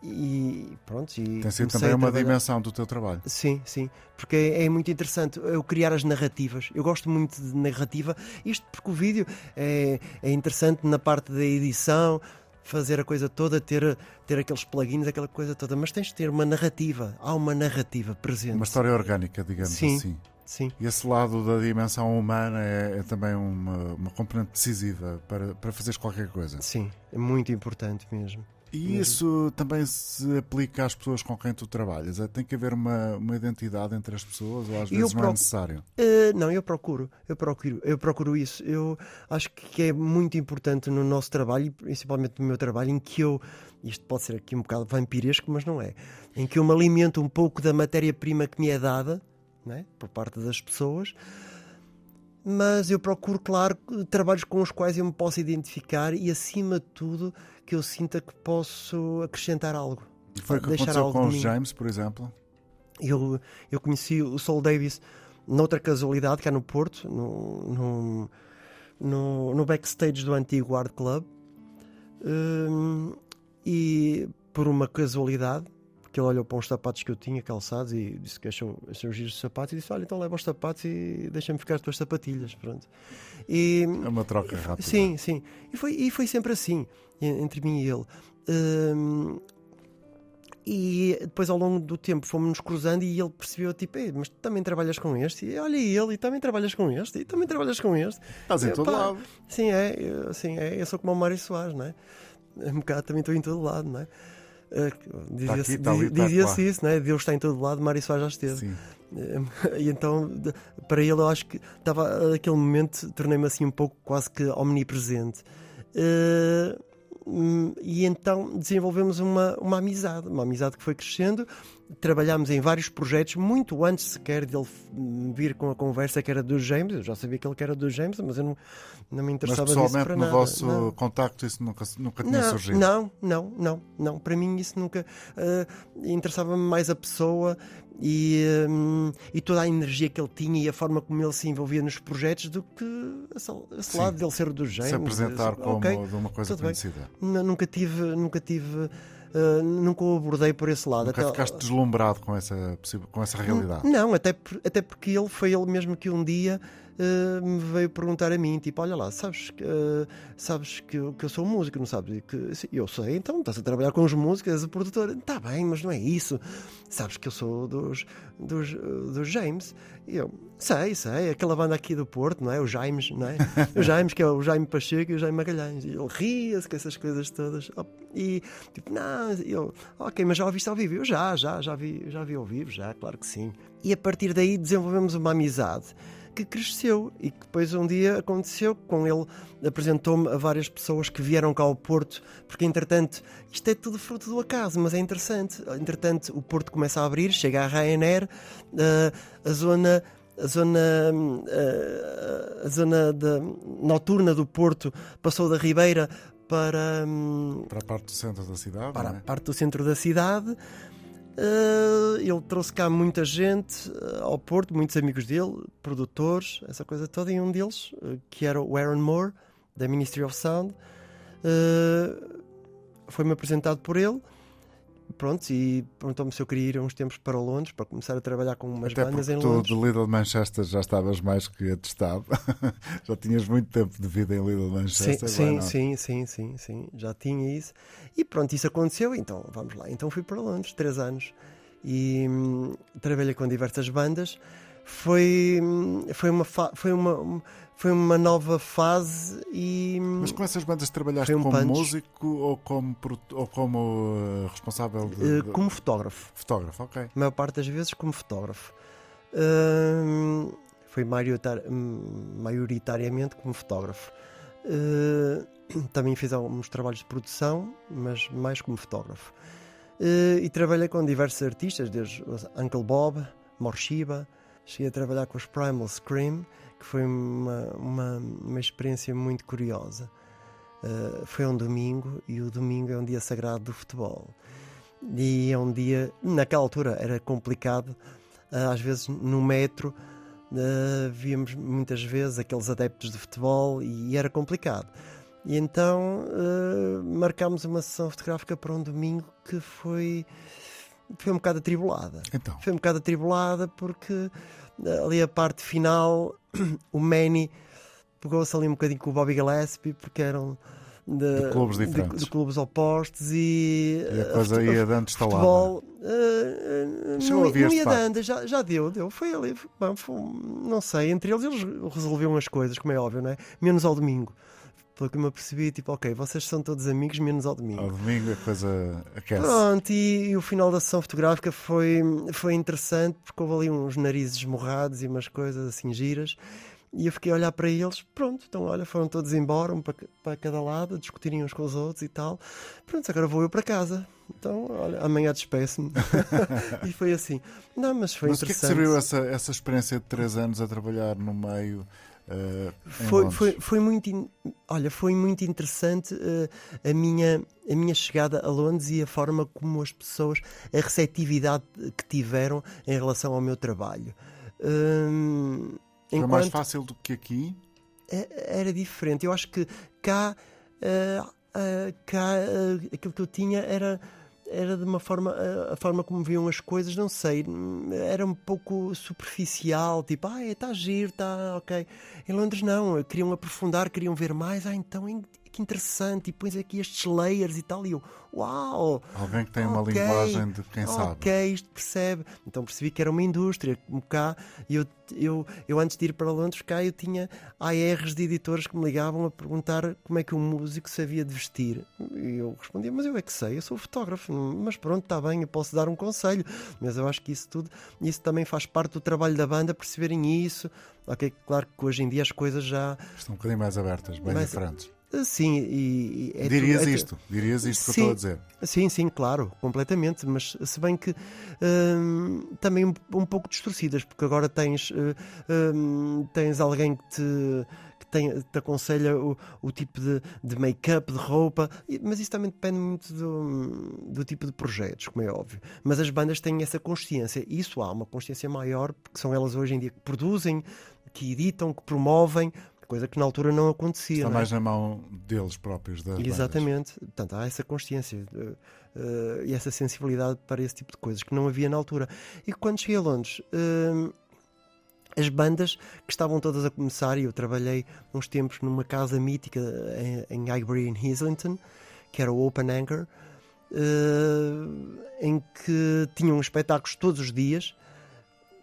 e pronto. E Tem sido também uma dimensão do teu trabalho. Sim, sim, porque é, é, muito interessante eu criar as narrativas. Eu gosto muito de narrativa, isto porque o vídeo é, é interessante na parte da edição, fazer a coisa toda, ter, ter aqueles plugins, aquela coisa toda, mas tens de ter uma narrativa, há uma narrativa presente. Uma história orgânica, digamos sim, assim. Sim. E esse lado da dimensão humana é, é também uma, uma componente decisiva para, para fazeres qualquer coisa. Sim, é muito importante mesmo. E isso também se aplica às pessoas com quem tu trabalhas? É, tem que haver uma, uma identidade entre as pessoas ou às vezes não é necessário? Uh, não, eu procuro, eu procuro, eu procuro isso. Eu acho que é muito importante no nosso trabalho, principalmente no meu trabalho, em que eu, isto pode ser aqui um bocado vampiresco, mas não é, em que eu me alimento um pouco da matéria-prima que me é dada, é? por parte das pessoas mas eu procuro, claro, trabalhos com os quais eu me possa identificar e, acima de tudo, que eu sinta que posso acrescentar algo. Foi o que aconteceu com os James, por exemplo? Eu, eu conheci o Sol Davis noutra casualidade, cá no Porto, no, no, no, backstage do antigo Art Club. Um, e por uma casualidade, que ele olhou para uns sapatos que eu tinha calçados e disse que achou, achou giros de sapatos e disse: Olha, então leva os sapatos e deixa-me ficar as tuas sapatilhas. Pronto. E, é uma troca rápida. Sim, sim. E foi, e foi sempre assim, entre mim e ele. Um, e depois ao longo do tempo fomos-nos cruzando e ele percebeu tipo, mas tu também trabalhas com este? E olha ele, e também trabalhas com este? E também trabalhas com este? Estás em todo lado. Sim, é, eu, sim, é, eu sou como o Mário Soares, não é? Um bocado também estou em todo lado, não é? Dizia-se tá tá dizia isso, né? Deus está em todo lado, Mário Soares já esteve. Sim. E então, para ele, eu acho que estava naquele momento, tornei-me assim um pouco quase que omnipresente. Uh, e então desenvolvemos uma, uma amizade, uma amizade que foi crescendo trabalhámos em vários projetos, muito antes sequer dele f- vir com a conversa que era do James. Eu já sabia que ele era do James, mas eu não, não me Mas interessava disso pessoalmente, no nada. vosso Não. contacto, isso nunca, nunca tinha Não, surgido. não, não, não, não. Para mim isso nunca eh, interessava-me mais a pessoa e, hum, e toda a energia que ele tinha e a forma como ele se envolvia nos projetos do que esse, esse Sim. lado dele ser do James. Se apresentar como ok, de uma coisa bem. conhecida. N- Nunca tive, nunca tive, eh, nunca o abordei por esse lado. Nunca Até- ficaste deslumbrado com essa, com essa realidade. Não, até, até porque ele foi ele mesmo que um dia eh, me veio perguntar a mim, tipo, olha lá, sabes, eh, sabes que, que eu sou músico, não sabes? Que, "Sim, eu sei, então estás a trabalhar com os músicos, és o produtor. Está bem, mas não é isso. Sabes que eu sou dos, dos, eh, dos James. E eu, sei, sei, aquela banda aqui do Porto, não é? O James, não é? O James, que é o Jaime Pacheco e o Jaime Magalhães. E ele ria-se com essas coisas todas. E tipo, não, eu, ok, mas já ouviste ao vivo? Eu já, já, já vi, já vi ao vivo, já, claro que sim. E a partir daí desenvolvemos uma amizade que cresceu e que depois um dia aconteceu com ele apresentou-me a várias pessoas que vieram cá ao Porto porque entretanto isto é tudo fruto do acaso mas é interessante entretanto o Porto começa a abrir chega a Ryanair eh, a zona a zona, eh, a zona da- noturna do Porto passou da Ribeira para, hum, Para a parte do centro da cidade, para não a é? parte do centro da cidade. Uh, ele trouxe cá muita gente uh, ao Porto, muitos amigos dele, produtores, essa coisa toda, e um deles, uh, que era o Aaron Moore, da Ministry of Sound, foi-me apresentado por ele. Pronto, e perguntou-me se eu queria ir uns tempos para Londres para começar a trabalhar com umas Até bandas em tu Londres. de Little Manchester já estavas mais que atestado. já tinhas muito tempo de vida em Little Manchester. sim, é? sim, sim, sim, sim, já tinha isso. E pronto, isso aconteceu, então vamos lá. Então fui para Londres, três anos, e hum, trabalhei com diversas bandas. Foi, hum, foi, uma, foi, uma, foi uma nova fase e. Mas com essas bandas trabalhaste um como punch. músico ou como, ou como eh, responsável de, eh, de- como fotógrafo. fotógrafo? Ok. A maior parte das vezes como fotógrafo. Hum, foi maioritar- maioritariamente como fotógrafo. Uh, também fiz alguns trabalhos de produção, mas mais como fotógrafo. Uh, e trabalhei com diversos artistas, desde Uncle Bob, Morshiba. Cheguei a trabalhar com os Primal Scream, que foi uma, uma, uma experiência muito curiosa. Uh, foi um domingo e o domingo é um dia sagrado do futebol. E é um dia, naquela altura era complicado, ah, às vezes no metro ah, víamos muitas vezes aqueles adeptos de futebol e era complicado. E então marcámos uma sessão fotográfica para um domingo que foi, foi um bocado atribulada. Então, Foi um bocado atribulada porque ali a parte final o Manny pegou-se ali um bocadinho com o Bobby Gillespie porque eram de, De clubes de- diferentes. de clubes opostos e, e a ah, coisa ia dando estalada. futebol não, ver não ia dando, já, já deu, deu. Foi ali, foi- bom, foi- não sei, entre eles eles resolviam as coisas, como é óbvio, não é? Menos ao domingo. Pelo que eu me apercebi, tipo, ok, vocês são todos amigos, menos ao domingo. Ao domingo a coisa aquece. Pronto, e, e o final da sessão fotográfica foi, foi interessante porque houve ali uns narizes esmorrados e umas coisas assim giras. E eu fiquei a olhar para eles, pronto, então olha, foram todos embora, um para, para cada lado, discutirem uns com os outros e tal. Pronto, agora vou eu para casa. Então, olha, amanhã despeço-me. e foi assim. Não, mas foi Mas o que é que interessante. serviu essa, essa experiência de três anos a trabalhar no meio? Em foi, foi, foi muito in- olha foi muito interessante eh, a minha a minha chegada a Londres e a forma como as pessoas a receptividade que tiveram em relação ao meu trabalho. Hum, Foi mais fácil do que aqui? é- era diferente. Eu acho que cá cá aquilo que eu tinha era era de uma forma a forma como viam as coisas não sei era um pouco superficial tipo ah está giro está ok. Em Londres não queriam aprofundar queriam ver mais ah então que interessante e pões aqui estes layers e tal e eu uau Alguém que tem uma Ok, linguagem de quem sabe. Ok, isto percebe. Então percebi que era uma indústria, como cá, e eu, eu, eu antes de ir para Londres, cá eu tinha ARs de editores que me ligavam a perguntar como é que um músico sabia de vestir. E eu respondia, mas eu é que sei, eu sou fotógrafo, mas pronto, está bem, eu posso dar um conselho. Mas eu acho que isso tudo, isso também faz parte do trabalho da banda, perceberem isso. Ok, claro que hoje em dia as coisas já Estão um bocadinho mais abertas, bem Mas- diferentes. Sim, e, é Dirias é tu- isto, dirias isto que Sim. eu estou a dizer. Sim, sim, claro, completamente. Mas se bem que hum, também um, um pouco distorcidas, porque agora tens, eh, hum, tens alguém que te, que tem- te aconselha o, o tipo de, de make-up, de roupa, mas isso também depende muito do, do tipo de projetos, como é óbvio. Mas as bandas têm essa consciência, e isso há uma consciência maior, porque são elas hoje em dia que produzem, que editam, que promovem. Coisa que na altura não acontecia. Está não é? mais na mão deles próprios. Das bandas. Exatamente. Portanto, há essa consciência eh, e essa sensibilidade para esse tipo de coisas que não havia na altura. E quando cheguei a Londres, eh, as bandas que estavam todas a começar, e eu trabalhei uns tempos numa casa mítica em, em Highbury, em Islington, que era o Open Anchor, eh, em que tinham espetáculos todos os dias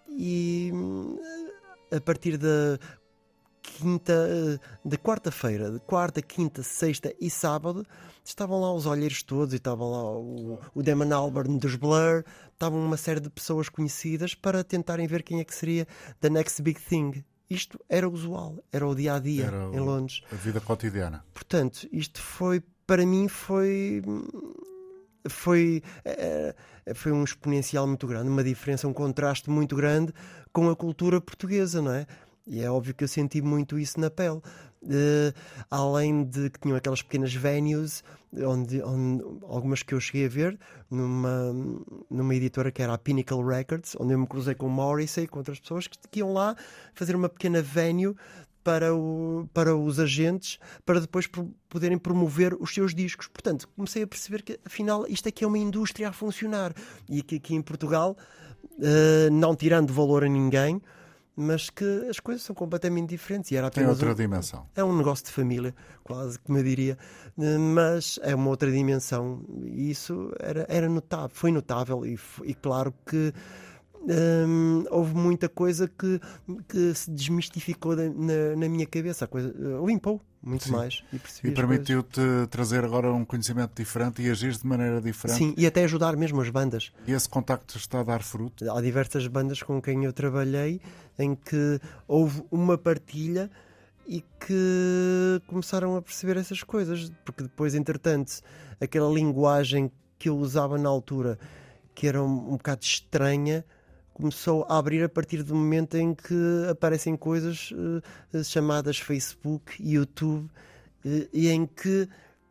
e a partir da quinta, eh, da quarta-feira, de quarta, quinta, sexta e sábado, estavam lá os olheiros todos e estavam lá o, o Damon Albarn dos Blur, estavam uma série de pessoas conhecidas para tentarem ver quem é que seria the next big thing. Isto era usual, era o dia a dia Era em Londres. A vida cotidiana. Portanto, isto foi, para mim, foi. Foi, eh, foi um exponencial muito grande, uma diferença, um contraste muito grande com a cultura portuguesa, não é? E é óbvio que eu senti muito isso na pele. Eh, além de que tinham aquelas pequenas venues, onde, onde- algumas que eu cheguei a ver, numa, numa editora que era a Pinnacle Records, onde eu me cruzei com o Morrissey, com outras pessoas que, que iam lá fazer uma pequena venue para, o, para os agentes, para depois pro- poderem promover os seus discos. Portanto, comecei a perceber que afinal isto aqui é uma indústria a funcionar e que aqui em Portugal, eh, não tirando valor a ninguém, mas que as coisas são completamente diferentes e era Tem outra um- dimensão. é um negócio de família, quase como eu diria, eh, mas é uma outra dimensão. E isso era, era notável, foi notável e, e claro que hum, houve muita coisa que, que se desmistificou na, na minha cabeça, a coisa eh, limpou muito Sim. mais e E permitiu-te trazer agora um conhecimento diferente e agir de maneira diferente. Sim, e até ajudar mesmo as bandas. E esse contacto está a dar fruto. Há diversas bandas com quem eu trabalhei em que houve uma partilha e que começaram a perceber essas coisas, porque depois, entretanto, aquela linguagem que eu usava na altura, que era um, um bocado estranha, começou a abrir a partir do momento em que aparecem coisas eh, chamadas Facebook, YouTube, eh, e em que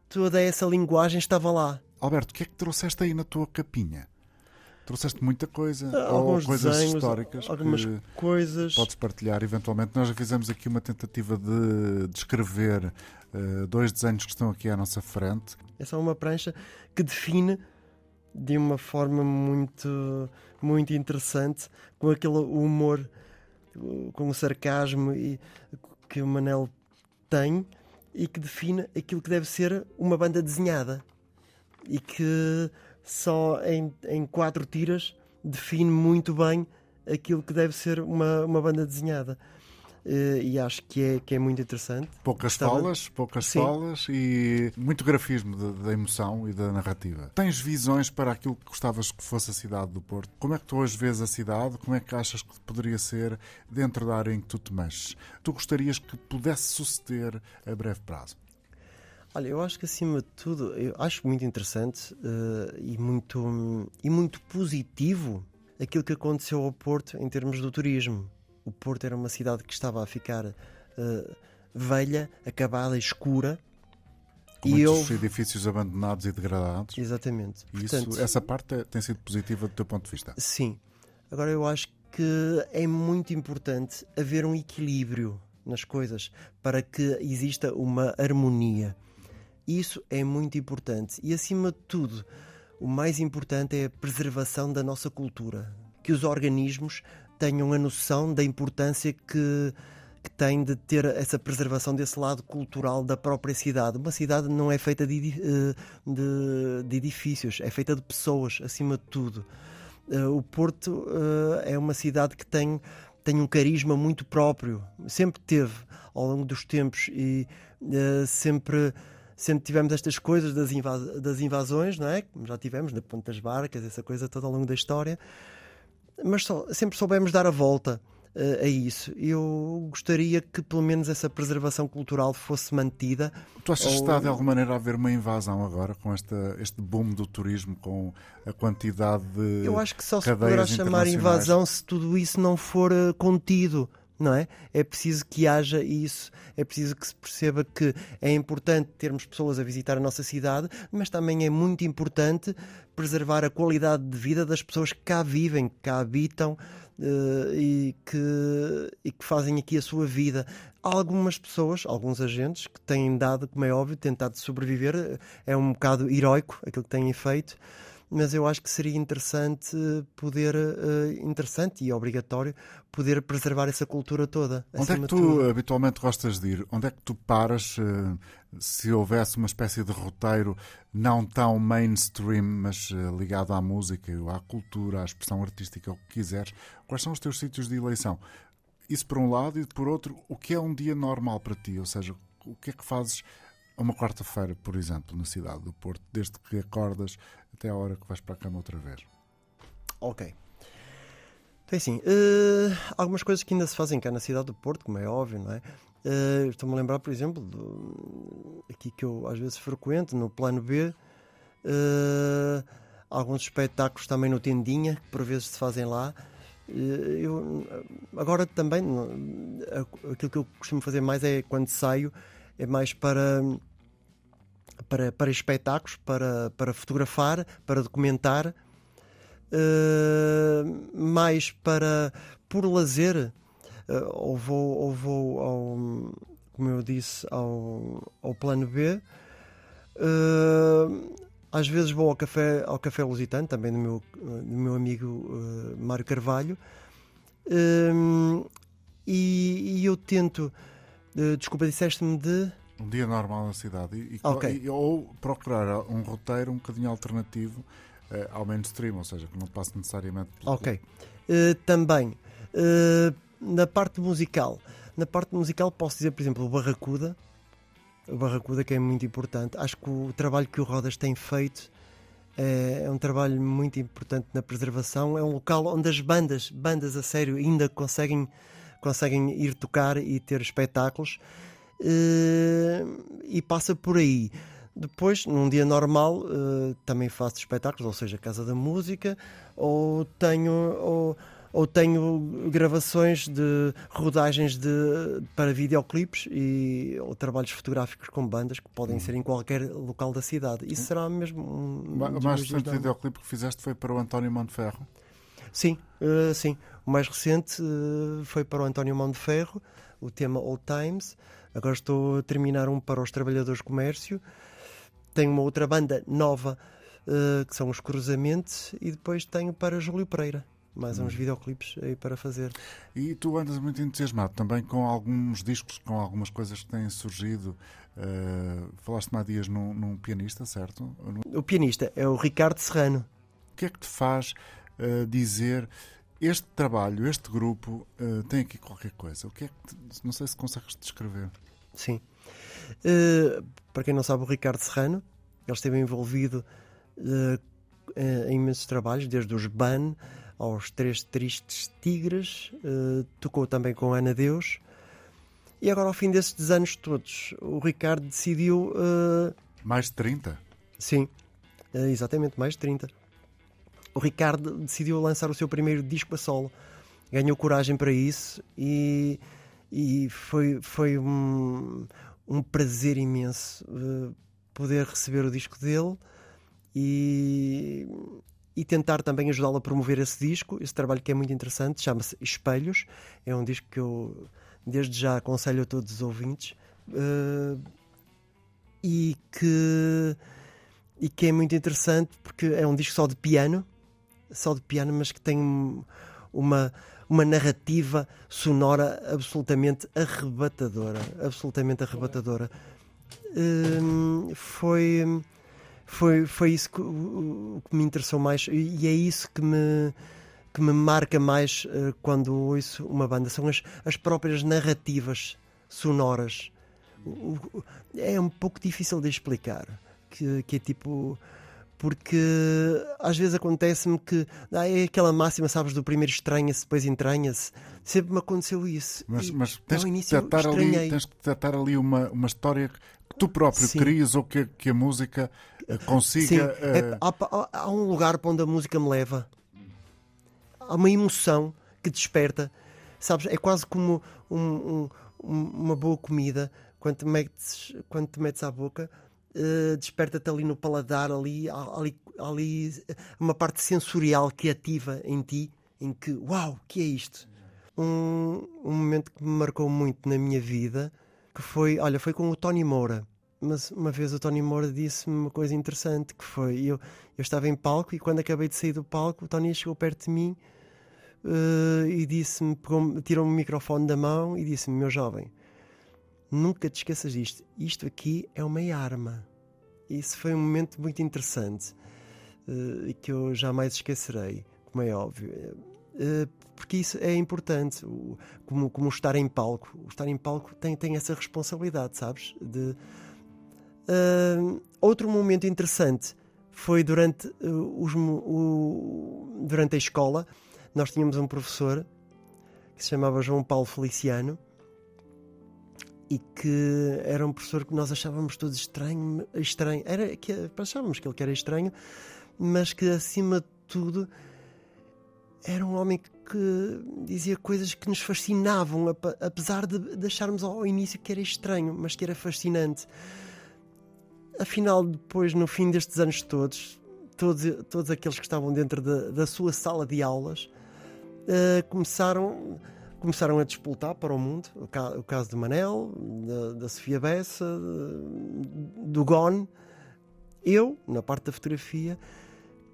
toda essa linguagem estava lá. Alberto, o que é que trouxeste aí na tua capinha? Trouxeste muita coisa, ou Ah, Alguns coisas desenhos, históricas algumas coisas. podes partilhar eventualmente. Nós já fizemos aqui uma tentativa de descrever eh, dois desenhos que estão aqui à nossa frente. É só uma prancha que define de uma forma muito, muito interessante, com aquele humor, com o sarcasmo e, que o Manel tem e que define aquilo que deve ser uma banda desenhada e que só em, em quatro tiras define muito bem aquilo que deve ser uma, uma banda desenhada. Eh, E acho que é, que é muito interessante. Poucas Gostava- falas, poucas Sim. falas e muito grafismo da- emoção e da narrativa. Tens visões para aquilo que gostavas que fosse a cidade do Porto? Como é que tu hoje vês a cidade? Como é que achas que poderia ser dentro da área em que tu te mexes? Tu gostarias que pudesse suceder a breve prazo? Olha, eu acho que acima de tudo, eu acho muito interessante eh, e, muito, e muito positivo aquilo que aconteceu ao Porto em termos do turismo. O Porto era uma cidade que estava a ficar eh, velha, acabada, escura. Com e muitos edifícios abandonados e degradados. Exatamente. E Portanto, isso, essa parte é- tem sido positiva do teu ponto de vista. Sim. Agora eu acho que é muito importante haver um equilíbrio nas coisas para que exista uma harmonia. Isso é muito importante. E acima de tudo, o mais importante é a preservação da nossa cultura. Que os organismos tenham a noção da importância que, que tem de ter essa preservação desse lado cultural da própria cidade. Uma cidade não é feita de, eh, de- de edifícios, é feita de pessoas, acima de tudo. Eh, o Porto eh, é uma cidade que tem, tem um carisma muito próprio, sempre teve ao longo dos tempos e sempre, sempre tivemos estas coisas das, inva- das invasões, não é? Como já tivemos na Ponte das Barcas, essa coisa toda ao longo da história, mas só- sempre soubemos dar a volta. uh, a isso. Eu gostaria que pelo menos essa preservação cultural fosse mantida. Tu achas ou... que está de alguma maneira a haver uma invasão agora com esta, este boom do turismo, com a quantidade de. Eu acho que só se poderá chamar invasão se tudo isso não for uh, contido não é? É preciso que haja isso, é preciso que se perceba que é importante termos pessoas a visitar a nossa cidade, mas também é muito importante preservar a qualidade de vida das pessoas que cá vivem, que cá habitam uh, e, que, e que fazem aqui a sua vida. Algumas pessoas, alguns agentes, que têm dado, como é óbvio, tentado sobreviver, é um bocado heroico aquilo que têm feito mas eu acho que seria interessante poder, uh, interessante e obrigatório, poder preservar essa cultura toda. Onde é que tu habitualmente gostas de ir? Onde é que tu paras uh, se houvesse uma espécie de roteiro não tão mainstream, mas uh, ligado à música, à cultura, à expressão artística, o que quiseres? Quais são os teus sítios de eleição? Isso por um lado e por outro, o que é um dia normal para ti? Ou seja, o que é que fazes uma quarta-feira, por exemplo, na cidade do Porto, desde que acordas até a hora que vais para a cama outra vez. Ok. Então, assim, uh, algumas coisas que ainda se fazem cá na cidade do Porto, como é óbvio, não é? Uh, Estou-me a lembrar, por exemplo, do, aqui que eu às vezes frequento, no plano B, uh, alguns espetáculos também no Tendinha, que por vezes se fazem lá. Eu, agora também, aquilo que eu costumo fazer mais é quando saio, é mais para para, para espetáculos, para, para fotografar, para documentar, uh, mais para por lazer, uh, ou vou, ou vou ao, como eu disse, ao, ao plano B. Uh, às vezes vou ao café, ao café Lusitano, também do meu, do meu amigo uh, Mário Carvalho, e, e, eu tento. Uh, desculpa, disseste-me de. Um dia normal na cidade. E, okay. e, ou procurar um roteiro um bocadinho alternativo uh, ao mainstream, ou seja, que não passe necessariamente pelo. Ok. Uh, também, uh, na parte musical, na parte musical posso dizer, por exemplo, o Barracuda. O Barracuda que é muito importante. Acho que o trabalho que o Rodas tem feito é, é um trabalho muito importante na preservação. É um local onde as bandas, bandas a sério, ainda conseguem, conseguem ir tocar e ter espetáculos. Uh, e passa por aí. Depois, num dia normal, uh, também faço espetáculos, ou seja, Casa da Música, ou tenho, ou, ou tenho gravações de rodagens de, para videoclipes e, ou trabalhos fotográficos com bandas que podem hum. ser em qualquer local da cidade. Isso será mesmo um. O mais recente videoclipe que fizeste foi para o António Monteferro? Sim, uh, sim. O mais recente uh, foi para o António Monteferro, o tema Old Times. Agora estou a terminar um para os trabalhadores de comércio. Tenho uma outra banda nova uh, que são os Cruzamentos e depois tenho para Júlio Pereira. Mais uns hum. videoclipes aí para fazer. E tu andas muito entusiasmado também com alguns discos, com algumas coisas que têm surgido. Uh, Falaste-me há dias num, num, pianista, certo? O pianista é o Ricardo Serrano. O que é que te faz uh, dizer este trabalho, este grupo, uh, tem aqui qualquer coisa. O que é que não sei se consegues descrever. Sim. Uh, para quem não sabe, o Ricardo Serrano, ele esteve envolvido uh, em imensos trabalhos, desde os BAN aos Três Tristes Tigres, tocou também com Ana Deus. E agora, ao fim desses anos todos, o Ricardo decidiu. mais de 30? Sim, exatamente, mais de 30 o Ricardo decidiu lançar o seu primeiro disco a solo. Ganhou coragem para isso e, e foi, foi um, um prazer imenso uh, poder receber o disco dele e, e tentar também ajudá-lo a promover esse disco, esse trabalho que é muito interessante, chama-se Espelhos. É um disco que eu desde já aconselho a todos os ouvintes. Uh, e que e que é muito interessante porque é um disco só de piano só de piano, mas que tem uma, uma narrativa sonora absolutamente arrebatadora. Absolutamente arrebatadora. Hum, foi, foi, foi isso que, que, me interessou mais e é isso que me, que me marca mais uh, quando ouço uma banda. São as, as próprias narrativas sonoras. É um pouco difícil de explicar. Que, que é tipo porque às vezes acontece-me que ah, é aquela máxima, sabes, do primeiro estranha-se, depois entranha-se. Sempre me aconteceu isso. Mas, E mas tens, que início eu detectar ali, tens que detectar ali uma, uma história que tu próprio Sim. querias ou que, que a música eh, Sim, consiga. é- eh, há, há- um lugar para onde a música me leva. Há uma emoção que desperta. Sabes, é quase como um- um- uma boa comida. Quando te metes, quando te metes à boca, eh, desperta-te ali no paladar, ali, ali, ali uma parte sensorial que ativa em ti, em que, uau, que é isto? Um, um momento que me marcou muito na minha vida, que foi, olha, foi com o Tony Moura. Mas uma vez o Tony Moura disse-me uma coisa interessante, que foi, eu, eu estava em palco e quando acabei de sair do palco, o Tony chegou perto de mim eh, e disse-me, tirou-me o microfone da mão e disse-me, meu jovem, nunca te esqueças disto, isto aqui é uma arma. Isso foi um momento muito interessante eh, e que eu jamais esquecerei, como é óbvio. Eh, porque isso é importante, como, como estar em palco. O estar em palco tem, tem essa responsabilidade, sabes? De, ah, outro momento interessante foi durante, uh, os o- durante a escola. Nós tínhamos um professor que se chamava João Paulo Feliciano e que era um professor que nós achávamos todos estranho, estranho. Era que achávamos que ele era estranho, mas que acima de tudo era um homem que dizia coisas que nos fascinavam, apesar de, acharmos ao início que era estranho, mas que era fascinante. Afinal, depois, no fim destes anos todos, todos, todos aqueles que estavam dentro da, da sua sala de aulas eh, começaram, começaram a despoltar para o mundo. O, ca- o caso do Manel, da, da Sofia Bessa, de- do Gon, eu, na parte da fotografia,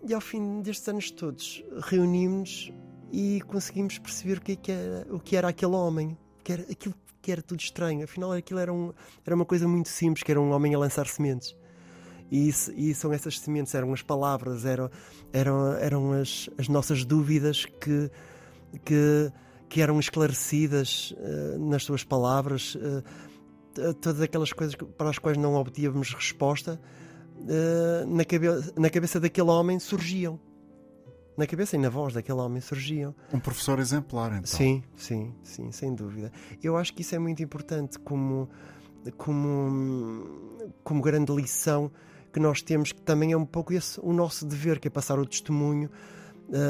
e ao fim destes anos todos, reunimos-nos e conseguimos perceber o que, é que era, o que era aquele homem, que era aquilo que era tudo estranho. Afinal, aquilo era, um, era uma coisa muito simples, que era um homem a lançar sementes. E, isso- e são essas sementes, eram as palavras, eram, eram, eram as, as nossas dúvidas que, que, que eram esclarecidas eh, nas suas palavras, t- todas aquelas coisas para as quais não obtínhamos resposta, eh, na, cabe, na cabeça daquele homem surgiam. Na cabeça e na voz daquele homem surgiam. Um professor exemplar, então. Sim, sim, sim, sem dúvida. Eu acho que isso é muito importante como, como, como grande lição que nós temos, que também é um pouco esse o nosso dever, que é passar o testemunho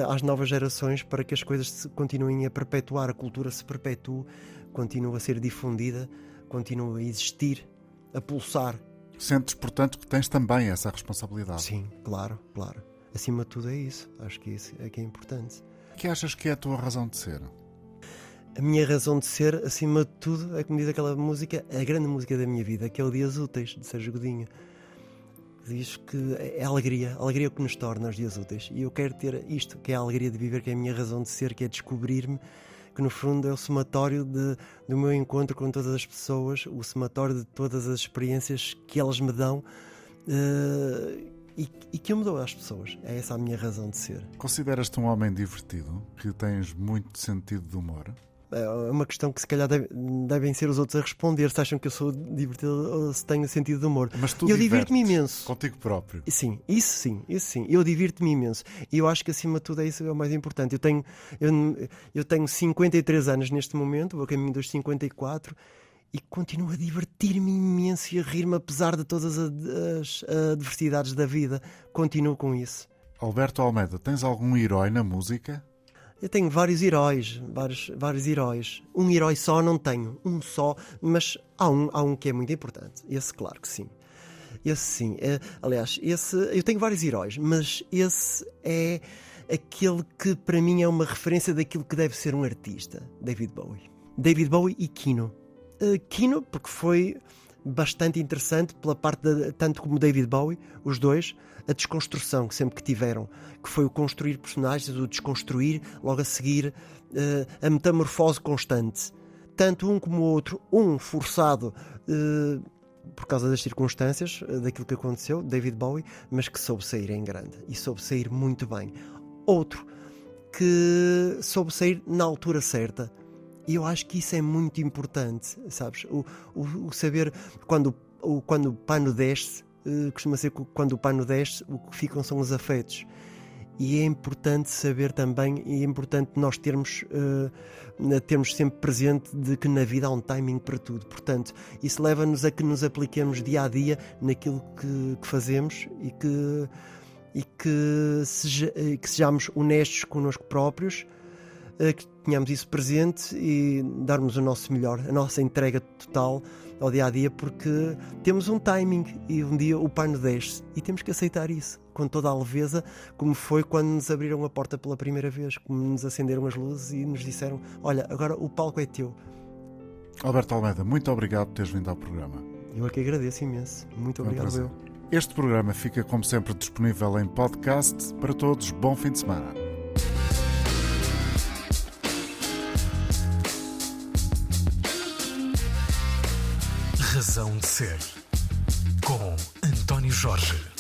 às novas gerações para que as coisas se continuem a perpetuar, a cultura se perpetue, continue a ser difundida, continue a existir, a pulsar. Sentes, portanto, que tens também essa responsabilidade. Sim, claro, claro. Acima de tudo é isso. Acho que isso é que é importante. O que achas que é a tua razão de ser? A minha razão de ser, acima de tudo, é como diz aquela música, a grande música da minha vida, que é o Dias Úteis, de Sérgio Godinho. Diz que é a alegria, a alegria que nos torna os dias úteis. E eu quero ter isto, que é a alegria de viver, que é a minha razão de ser, que é descobrir-me, que no fundo é o somatório de, do meu encontro com todas as pessoas, o somatório de todas as experiências que elas me dão eh, e, e que eu me dou às pessoas. É essa a minha razão de ser. Consideras-te um homem divertido, que tens muito sentido de humor? É uma questão que se calhar deve- devem ser os outros a responder se acham que eu sou divertido ou se tenho sentido de humor. Mas tu eu divirto-me imenso. Contigo próprio. Sim, isso sim, isso sim. Eu divirto-me imenso. E eu acho que acima de tudo é isso que é o mais importante. Eu tenho, eu, eu tenho 53 anos neste momento, vou a caminho dos 54 e continuo a divertir-me imenso e a rir-me apesar de todas as, as adversidades da vida. Continuo com isso. Alberto Almeida, tens algum herói na música? Eu tenho vários heróis, vários, vários heróis. Um herói só não tenho, um só, mas há um, há um que é muito importante. Esse, claro que sim. Esse sim. É, aliás, esse eu tenho vários heróis, mas esse é aquele que para mim é uma referência daquilo que deve ser um artista, David Bowie. David Bowie e Kino. Uh, Kino, porque foi bastante interessante pela parte de, tanto como David Bowie, os dois, a desconstrução que sempre que tiveram, que foi o construir personagens, o desconstruir, logo a seguir uh, a metamorfose constante. Tanto um como o outro, um forçado uh, por causa das circunstâncias, uh, daquilo que aconteceu, David Bowie, mas que soube sair em grande e soube sair muito bem. Outro que soube sair na altura certa. E eu acho que isso é muito importante, sabes? O, o, o saber quando, o, quando o pano desce, eh, costuma ser que quando o pano desce, o que ficam são os afetos. E é importante saber também, e é importante nós termos, uh, termos sempre presente de que na vida há um timing para tudo. Portanto, isso leva-nos a que nos apliquemos dia a dia naquilo que, que fazemos e que, e que, seja, que sejamos honestos connosco próprios, que tenhamos isso presente e darmos o nosso melhor, a nossa entrega total ao dia a dia, porque temos um timing e um dia o pano desce e temos que aceitar isso com toda a leveza, como foi quando nos abriram a porta pela primeira vez, como nos acenderam as luzes e nos disseram: Olha, agora o palco é teu. Alberto Almeida, muito obrigado por teres vindo ao programa. Eu é que agradeço imenso. Muito obrigado. Um este programa fica, como sempre, disponível em podcast para todos. Bom fim de semana. Razão de Ser, com António Jorge.